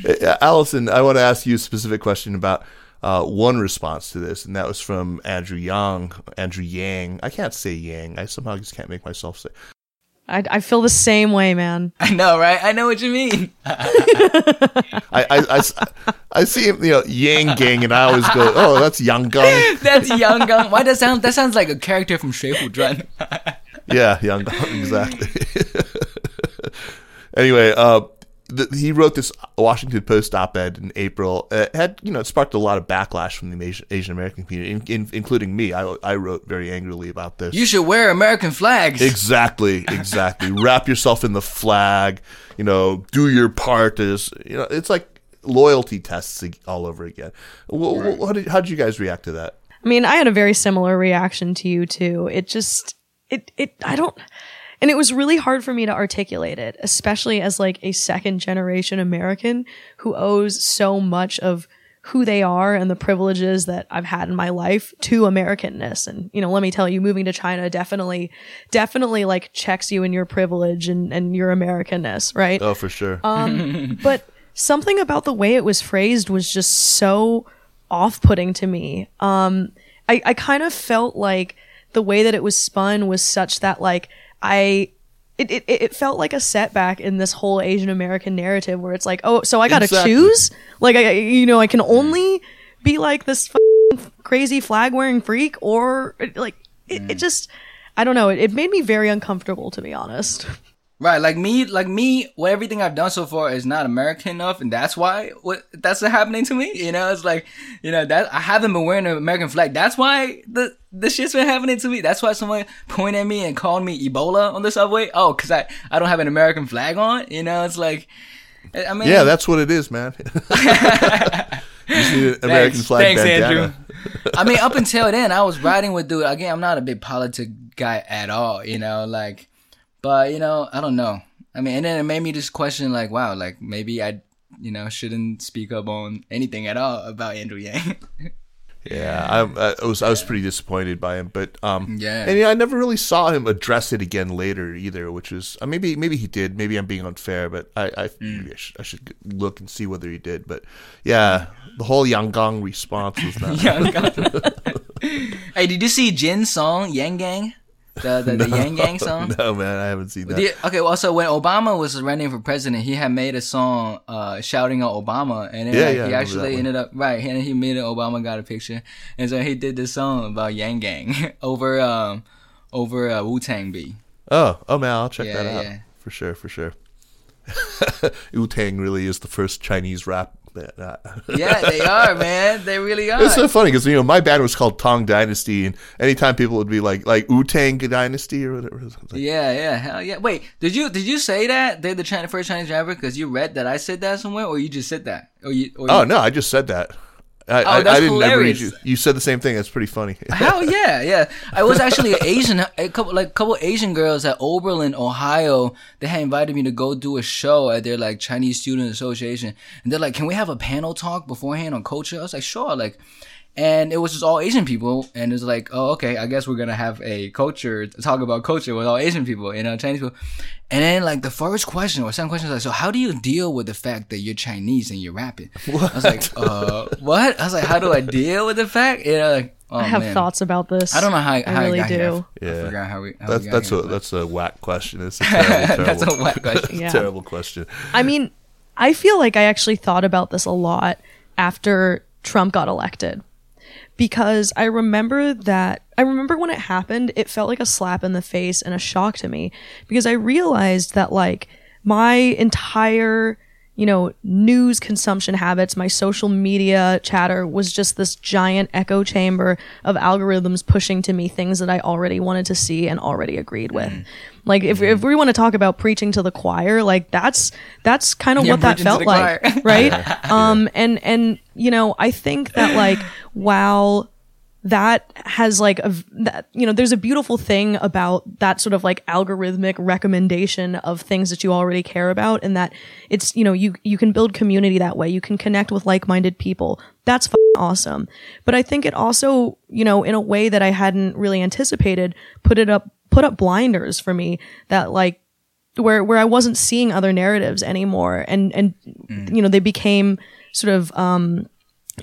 Uh, Allyson, I want to ask you a specific question about uh, one response to this, and that was from Andrew Yang. Andrew Yang. I can't say Yang. I somehow just can't make myself say. I, I feel the same way, man. [laughs] I know, right? I know what you mean. [laughs] I I see him, you know, Yang Gang, and I always go, oh, that's Yang Gang. [laughs] That's Yang Gang. Why does that sound? That sounds like a character from Shui Hu Zhuan. Yeah, Yang Gang, exactly. anyway, uh, th- he wrote this Washington Post op-ed in April. It had, you know, it sparked a lot of backlash from the Asian, Asian American community, in, in, including me. I, I wrote very angrily about this. You should wear American flags. Exactly, exactly. [laughs] Wrap yourself in the flag. You know, do your part. Is you know, it's like loyalty tests all over again. What, what did, how did you guys react to that? I mean, I had a very similar reaction to you too. It just it it I don't and it was really hard for me to articulate it, especially as like a second generation American who owes so much of who they are and the privileges that I've had in my life to Americanness. And, you know, let me tell you, moving to China definitely, definitely like checks you in your privilege and, and your Americanness, right? Oh, for sure. [laughs] but something about the way it was phrased was just so off-putting to me. Um, I, I kind of felt like the way that it was spun was such that like I. It, it, it felt like a setback in this whole Asian American narrative where it's like, oh, so I gotta Exactly. choose? Like, I, you know, I can only be like this f- crazy flag wearing freak or like, it, it mm. just, I don't know. It, it made me very uncomfortable, to be honest. Right, like me, like me, what everything I've done so far is not American enough, and that's why what that's what happening to me. You know, it's like, you know, that I haven't been wearing an American flag. That's why the the shit's been happening to me. That's why someone pointed at me and called me Ebola on the subway. Oh, cause I I don't have an American flag on. You know, it's like, I mean, yeah, that's what it is, man. [laughs] you need an American Thanks. flag Thanks, bandana. Andrew. [laughs] I mean, up until then, I was riding with dude. Again, I'm not a big politic guy at all, you know, like, but you know, I don't know. I mean, and then it made me just question, like, wow, like maybe I, you know, shouldn't speak up on anything at all about Andrew Yang. [laughs] Yeah, I, I was I was pretty disappointed by him, but um, Yeah. and yeah, I never really saw him address it again later either, which was uh, maybe maybe he did, maybe I'm being unfair, but I I, maybe I, should, I should look and see whether he did, but yeah, the whole Yang Gang response was [laughs] not. [laughs] Hey, did you see Jin's song Yang Gang? The the, the [laughs] Yang Gang [laughs] song. no man, I haven't seen that. The- okay, well, so when Obama was running for president, he had made a song uh, shouting out Obama, and then Yeah, like, yeah, he actually ended up right, and he made it. Obama got a picture, and so he did this song about Yang Gang [laughs] over um over uh, Wu Tang B. Oh, oh man, I'll check Yeah, that out for sure, for sure. Wu Tang really is the first Chinese rap. Band. Uh, Yeah, they [laughs] are, man. They really are. It's so funny because you know my band was called Tang Dynasty, and anytime people would be like like Wu Tang Dynasty or whatever, like, Yeah, yeah, hell yeah. Wait, did you did you say that they're the China, first Chinese rapper because you read that I said that somewhere, or you just said that, or you? Or oh you, no, I just said that. Oh, I, I, Oh, that's I didn't ever read hilarious. you. You said the same thing. That's pretty funny. [laughs] Hell yeah, yeah. I was actually an Asian, a couple like couple Asian girls at Oberlin, Ohio. They had invited me to go do a show at their like Chinese Student Association, and they're like, "Can we have a panel talk beforehand on culture?" I was like, "Sure." Like, and it was just all Asian people, and it's like, "Oh, okay. I guess we're gonna have a culture talk about culture with all Asian people, you know, Chinese people." And then like the first question or second question was like, "So how do you deal with the fact that you're Chinese and you're rapping?" I was like, "Uh, what?" I was like, "How do I deal with the fact?" You know, like, oh, I have man. thoughts about this. I don't know how I, I how really got do. Here. Yeah. I forgot how we. How That's we got that's here, a but- that's a whack question. It's a [laughs] terrible, terrible, That's a whack question. [laughs] Yeah. terrible question. I mean, I feel like I actually thought about this a lot after Trump got elected. Because I remember that, I remember when it happened, it felt like a slap in the face and a shock to me. Because I realized that, like, my entire, you know, news consumption habits, my social media chatter was just this giant echo chamber of algorithms pushing to me things that I already wanted to see and already agreed with. Mm. Like if, if we want to talk about preaching to the choir, like that's that's kind of Yeah, what that felt like, choir. right? [laughs] Um and and you know, I think that like while that has like a that you know there's a beautiful thing about that sort of like algorithmic recommendation of things that you already care about and that it's you know you you can build community that way. You can connect with like-minded people. That's f- awesome. But i think it also you know in a way that i hadn't really anticipated put it up put up blinders for me that like where where I wasn't seeing other narratives anymore. And and you know they became sort of um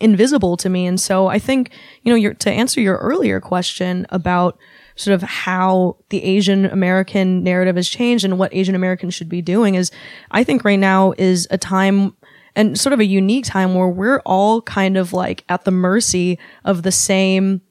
invisible to me. And so I think you know your to answer your earlier question about sort of how the Asian American narrative has changed and what Asian Americans should be doing is I think right now is a time and sort of a unique time where we're all kind of like at the mercy of the same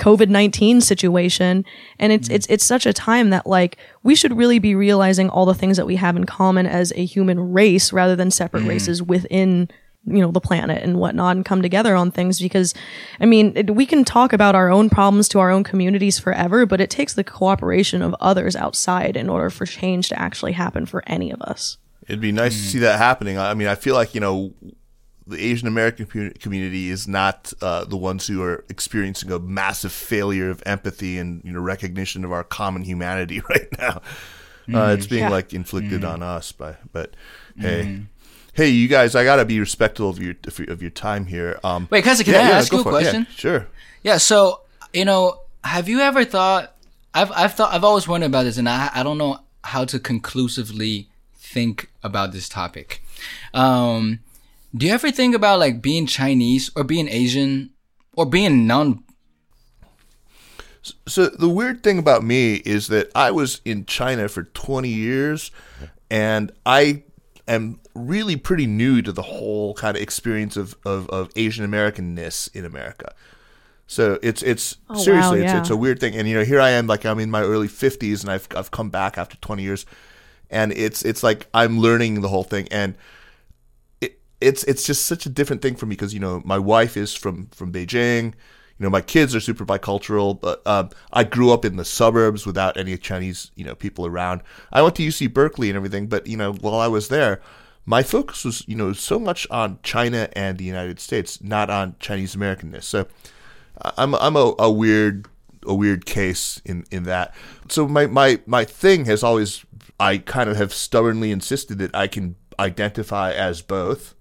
COVID-19 situation. And it's, mm-hmm. it's, it's such a time that like we should really be realizing all the things that we have in common as a human race rather than separate mm-hmm. races within, you know, the planet and whatnot and come together on things because, I mean, it, we can talk about our own problems to our own communities forever, but it takes the cooperation of others outside in order for change to actually happen for any of us. It'd be nice to mm-hmm. see that happening. I mean, I feel like you know the Asian American community is not uh, the ones who are experiencing a massive failure of empathy and you know recognition of our common humanity [laughs] right now. Uh, it's being Yeah. like inflicted on us by, but hey. Hey, you guys! I gotta be respectful of your of your, time here. Um, Wait, Kaiser, can I ask you a for. Yeah, question? sure. Yeah. So you know, have you ever thought? I've I've thought I've always wondered about this, and I I don't know how to conclusively think about this topic. Um, do you ever think about like being Chinese or being Asian or being non? So the weird thing about me is that I was in China for 20 years and I am really pretty new to the whole kind of experience of, of, of Asian Americanness in America. So it's it's Oh, seriously it's yeah. it's a weird thing and you know here I am like I'm in my early 50s and I've I've come back after 20 years and it's it's like I'm learning the whole thing and it, it's it's just such a different thing for me because you know my wife is from from Beijing. You know my kids are super bicultural, but um, I grew up in the suburbs without any Chinese you know people around. I went to UC Berkeley and everything, but you know while I was there, my focus was you know so much on China and the United States, not on Chinese Americanness. So I'm I'm a, a weird a weird case in in that. So my my my thing has always I kind of have stubbornly insisted that I can identify as both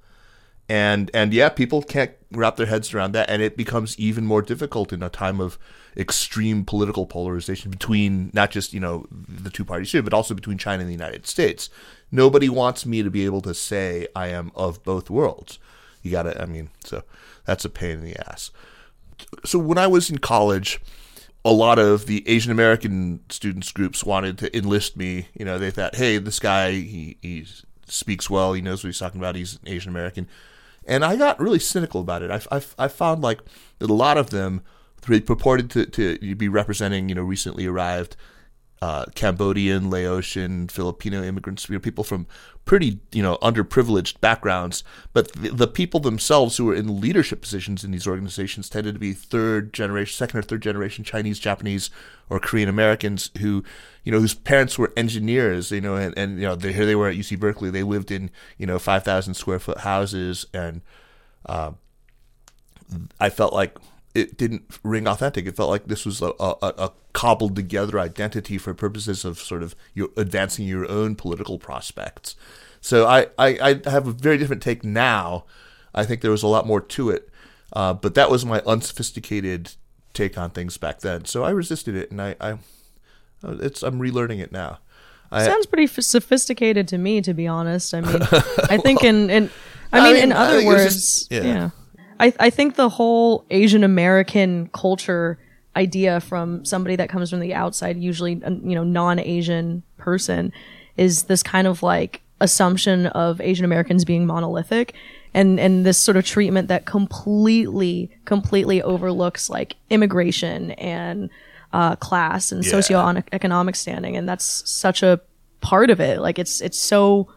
and and yeah, people can't wrap their heads around that, and it becomes even more difficult in a time of extreme political polarization between not just you know the two parties here, but also between China and the United States. Nobody wants me to be able to say I am of both worlds. You gotta, I mean, so that's a pain in the ass. So when I was in college, a lot of the Asian American students groups wanted to enlist me. You know, they thought, hey, this guy, he, he speaks well, he knows what he's talking about, he's Asian American. And I got really cynical about it. I, I, I found like that a lot of them purported to, to be representing, you know, recently arrived uh, Cambodian, Laotian, Filipino immigrants, you know, people from pretty, you know, underprivileged backgrounds. But the, the, people themselves who were in leadership positions in these organizations tended to be third generation, second or third generation Chinese, Japanese, or Korean Americans who, you know, whose parents were engineers, you know, and, and you know, they, here they were at UC Berkeley. They lived in, you know, 5,000 square foot houses. And uh, I felt like it didn't ring authentic. It felt like this was a, a, a, cobbled together identity for purposes of sort of your advancing your own political prospects. So I, I, I have a very different take now. I think there was a lot more to it, uh, but that was my unsophisticated take on things back then. So I resisted it, and I, I it's I'm relearning it now. I, Sounds pretty f- sophisticated to me, to be honest. I mean, [laughs] I think in, in I mean, I mean in other words, just, yeah. yeah. I, I think the whole Asian American culture idea from somebody that comes from the outside, usually, you know, non Asian person, is this kind of like assumption of Asian Americans being monolithic and and this sort of treatment that completely completely overlooks like immigration and uh, class and yeah. socioeconomic standing and that's such a part of it like it's it's so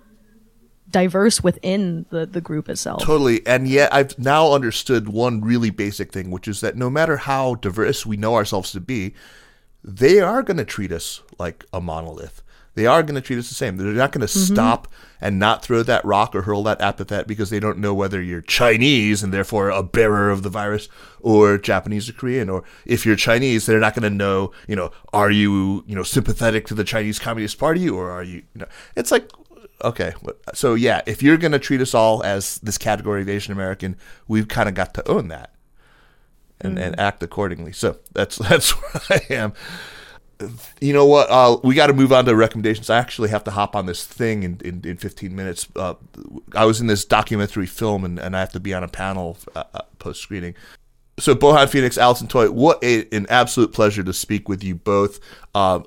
diverse within the, the group itself. Totally. And yet I've now understood one really basic thing, which is that no matter how diverse we know ourselves to be, they are going to treat us like a monolith. They are going to treat us the same. They're not going to mm-hmm. stop and not throw that rock or hurl that epithet because they don't know whether you're Chinese and therefore a bearer of the virus or Japanese or Korean. Or if you're Chinese, they're not going to know, you know, are you, you know, sympathetic to the Chinese Communist Party or are you, you know, it's like, okay. So yeah, if you're going to treat us all as this category of Asian American, we've kind of got to own that and, mm. and act accordingly. So that's [laughs] that's where I am. You know what? Uh, we got to move on to recommendations. I actually have to hop on this thing in, in, in 15 minutes. Uh, I was in this documentary film and, and I have to be on a panel uh, uh post screening so Bohan Phoenix, Allyson Toy, what a, an absolute pleasure to speak with you both. Uh,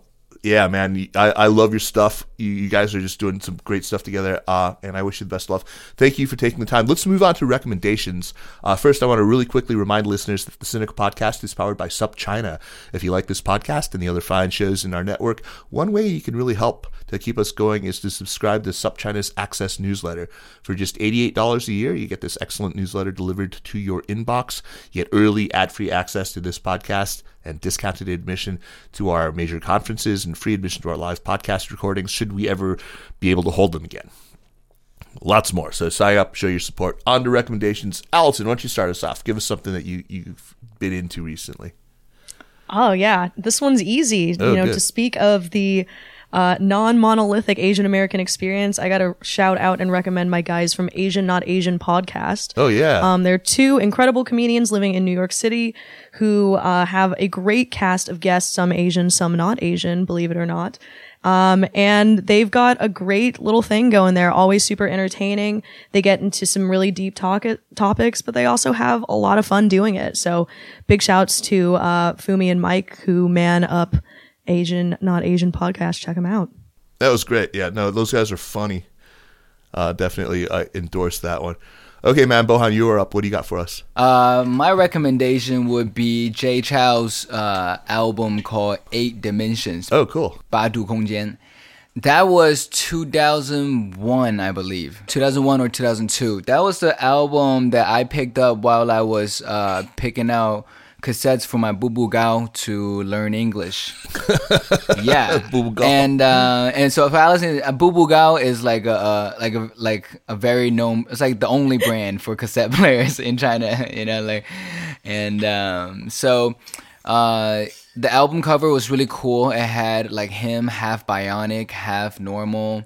yeah, man, I, I love your stuff. You, you, guys are just doing some great stuff together, uh, and I wish you the best of luck. Thank you for taking the time. Let's move on to recommendations. Uh, first, I want to really quickly remind listeners that the Sinica Podcast is powered by SupChina. If you like this podcast and the other fine shows in our network, one way you can really help to keep us going is to subscribe to SupChina's Access newsletter. For just $88 a year, you get this excellent newsletter delivered to your inbox. You get early ad-free access to this podcast and discounted admission to our major conferences and free admission to our live podcast recordings should we ever be able to hold them again. Lots more. So sign up, show your support. On to recommendations. Allyson, why don't you start us off? Give us something that you, you've been into recently. Oh yeah, this one's easy. Oh, you know, good. to speak of the uh, non-monolithic Asian American experience, I got to shout out and recommend my guys from Asian Not Asian podcast. Oh yeah, um, they're two incredible comedians living in New York City who uh, have a great cast of guests, some Asian, some not Asian, believe it or not. Um, and they've got a great little thing going there, always super entertaining. They get into some really deep talk- topics, but they also have a lot of fun doing it. So big shouts to, uh, Fumi and Mic who man up Asian, not Asian podcast. Check them out. That was great. Yeah, no, those guys are funny. Uh, definitely I endorse that one. Okay, man, Bohan, you are up. What do you got for us? Uh, my recommendation would be Jay Chou's uh, album called Eight Dimensions. Oh, cool. 八度空间. That was 2001, I believe. 2001 or 2002. That was the album that I picked up while I was uh, picking out cassettes for my boo gao to learn English. [laughs] yeah, and uh, and so if I listen, a boo gao is like a uh, like a like a very known. It's like the only brand for cassette [laughs] players in China. You know, like and um, so. Uh, the album cover was really cool. It had like him half bionic, half normal,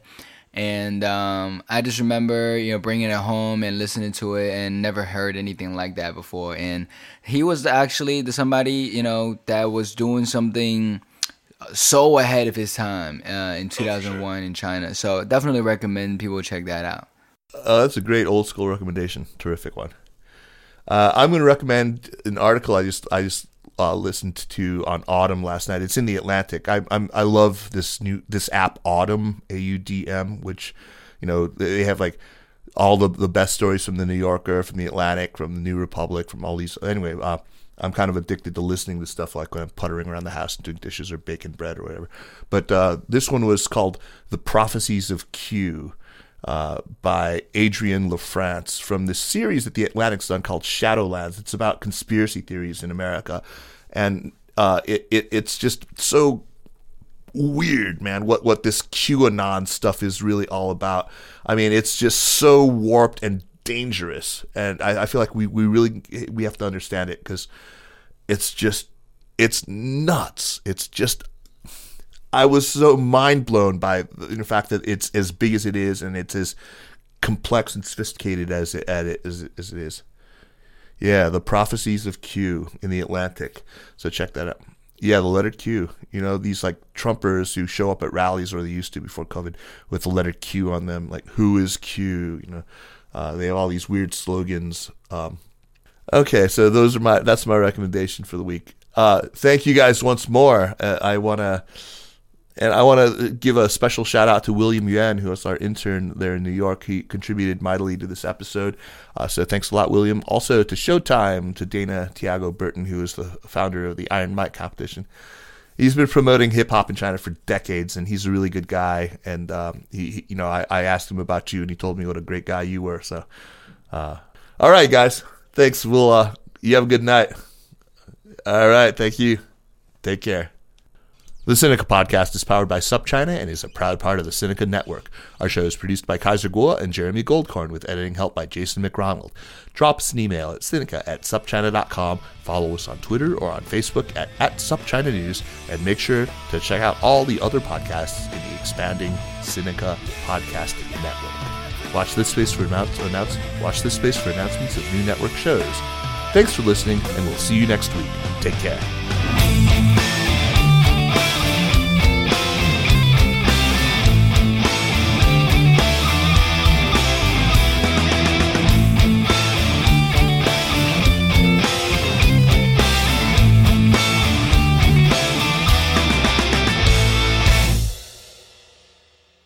and um, I just remember you know bringing it home and listening to it and never heard anything like that before. And he was actually the somebody you know that was doing something so ahead of his time uh, in 2001 in China. So definitely recommend people check that out. Uh, that's a great old school recommendation. Terrific one. Uh, I'm going to recommend an article I just I just uh, listened to on Audm last night. It's in the Atlantic. I I'm, I love this new this app Audm A U D M, which you know they have like all the the best stories from the New Yorker, from the Atlantic, from the New Republic, from all these. Anyway, uh, I'm kind of addicted to listening to stuff like when I'm puttering around the house and doing dishes or baking bread or whatever. But uh, this one was called "The Prophecies of Q." Uh, by Adrienne LaFrance from this series that the Atlantic's done called Shadowlands. It's about conspiracy theories in America, and uh, it, it it's just so weird, man. What what this QAnon stuff is really all about. I mean, it's just so warped and dangerous, and I, I feel like we we really we have to understand it because it's just it's nuts. It's just I was so mind blown by the fact that it's as big as it is and it's as complex and sophisticated as it, as it, as it is. Yeah, the prophecies of Q in the Atlantic. So check that out. Yeah, the letter Q. You know, these like Trumpers who show up at rallies or they used to before COVID with the letter Q on them. Like, who is Q? You know, uh, they have all these weird slogans. Um, okay, so those are my that's my recommendation for the week. Uh, thank you guys once more. Uh, I want to and I want to give a special shout out to William Yuan, who is our intern there in New York. He contributed mightily to this episode. Uh, so thanks a lot, William. Also to Showtime, to Dana Tiago Burton, who is the founder of the Iron Mic competition. He's been promoting hip hop in China for decades, and he's a really good guy. And um, he, he, you know, I, I, asked him about you, and he told me what a great guy you were. So, uh, all right, guys, thanks. We'll uh, you have a good night. All right, thank you. Take care. The Sinica podcast is powered by SupChina and is a proud part of the Sinica Network. Our show is produced by Kaiser Kuo and Jeremy Goldkorn with editing help by Jason MacRonald. Drop us an email at Sinica at supchina.com, follow us on Twitter or on Facebook at, at SupChina News, and make sure to check out all the other podcasts in the expanding Sinica Podcasting Network. Watch this space for announce, announce watch this space for announcements of new network shows. Thanks for listening, and we'll see you next week. Take care.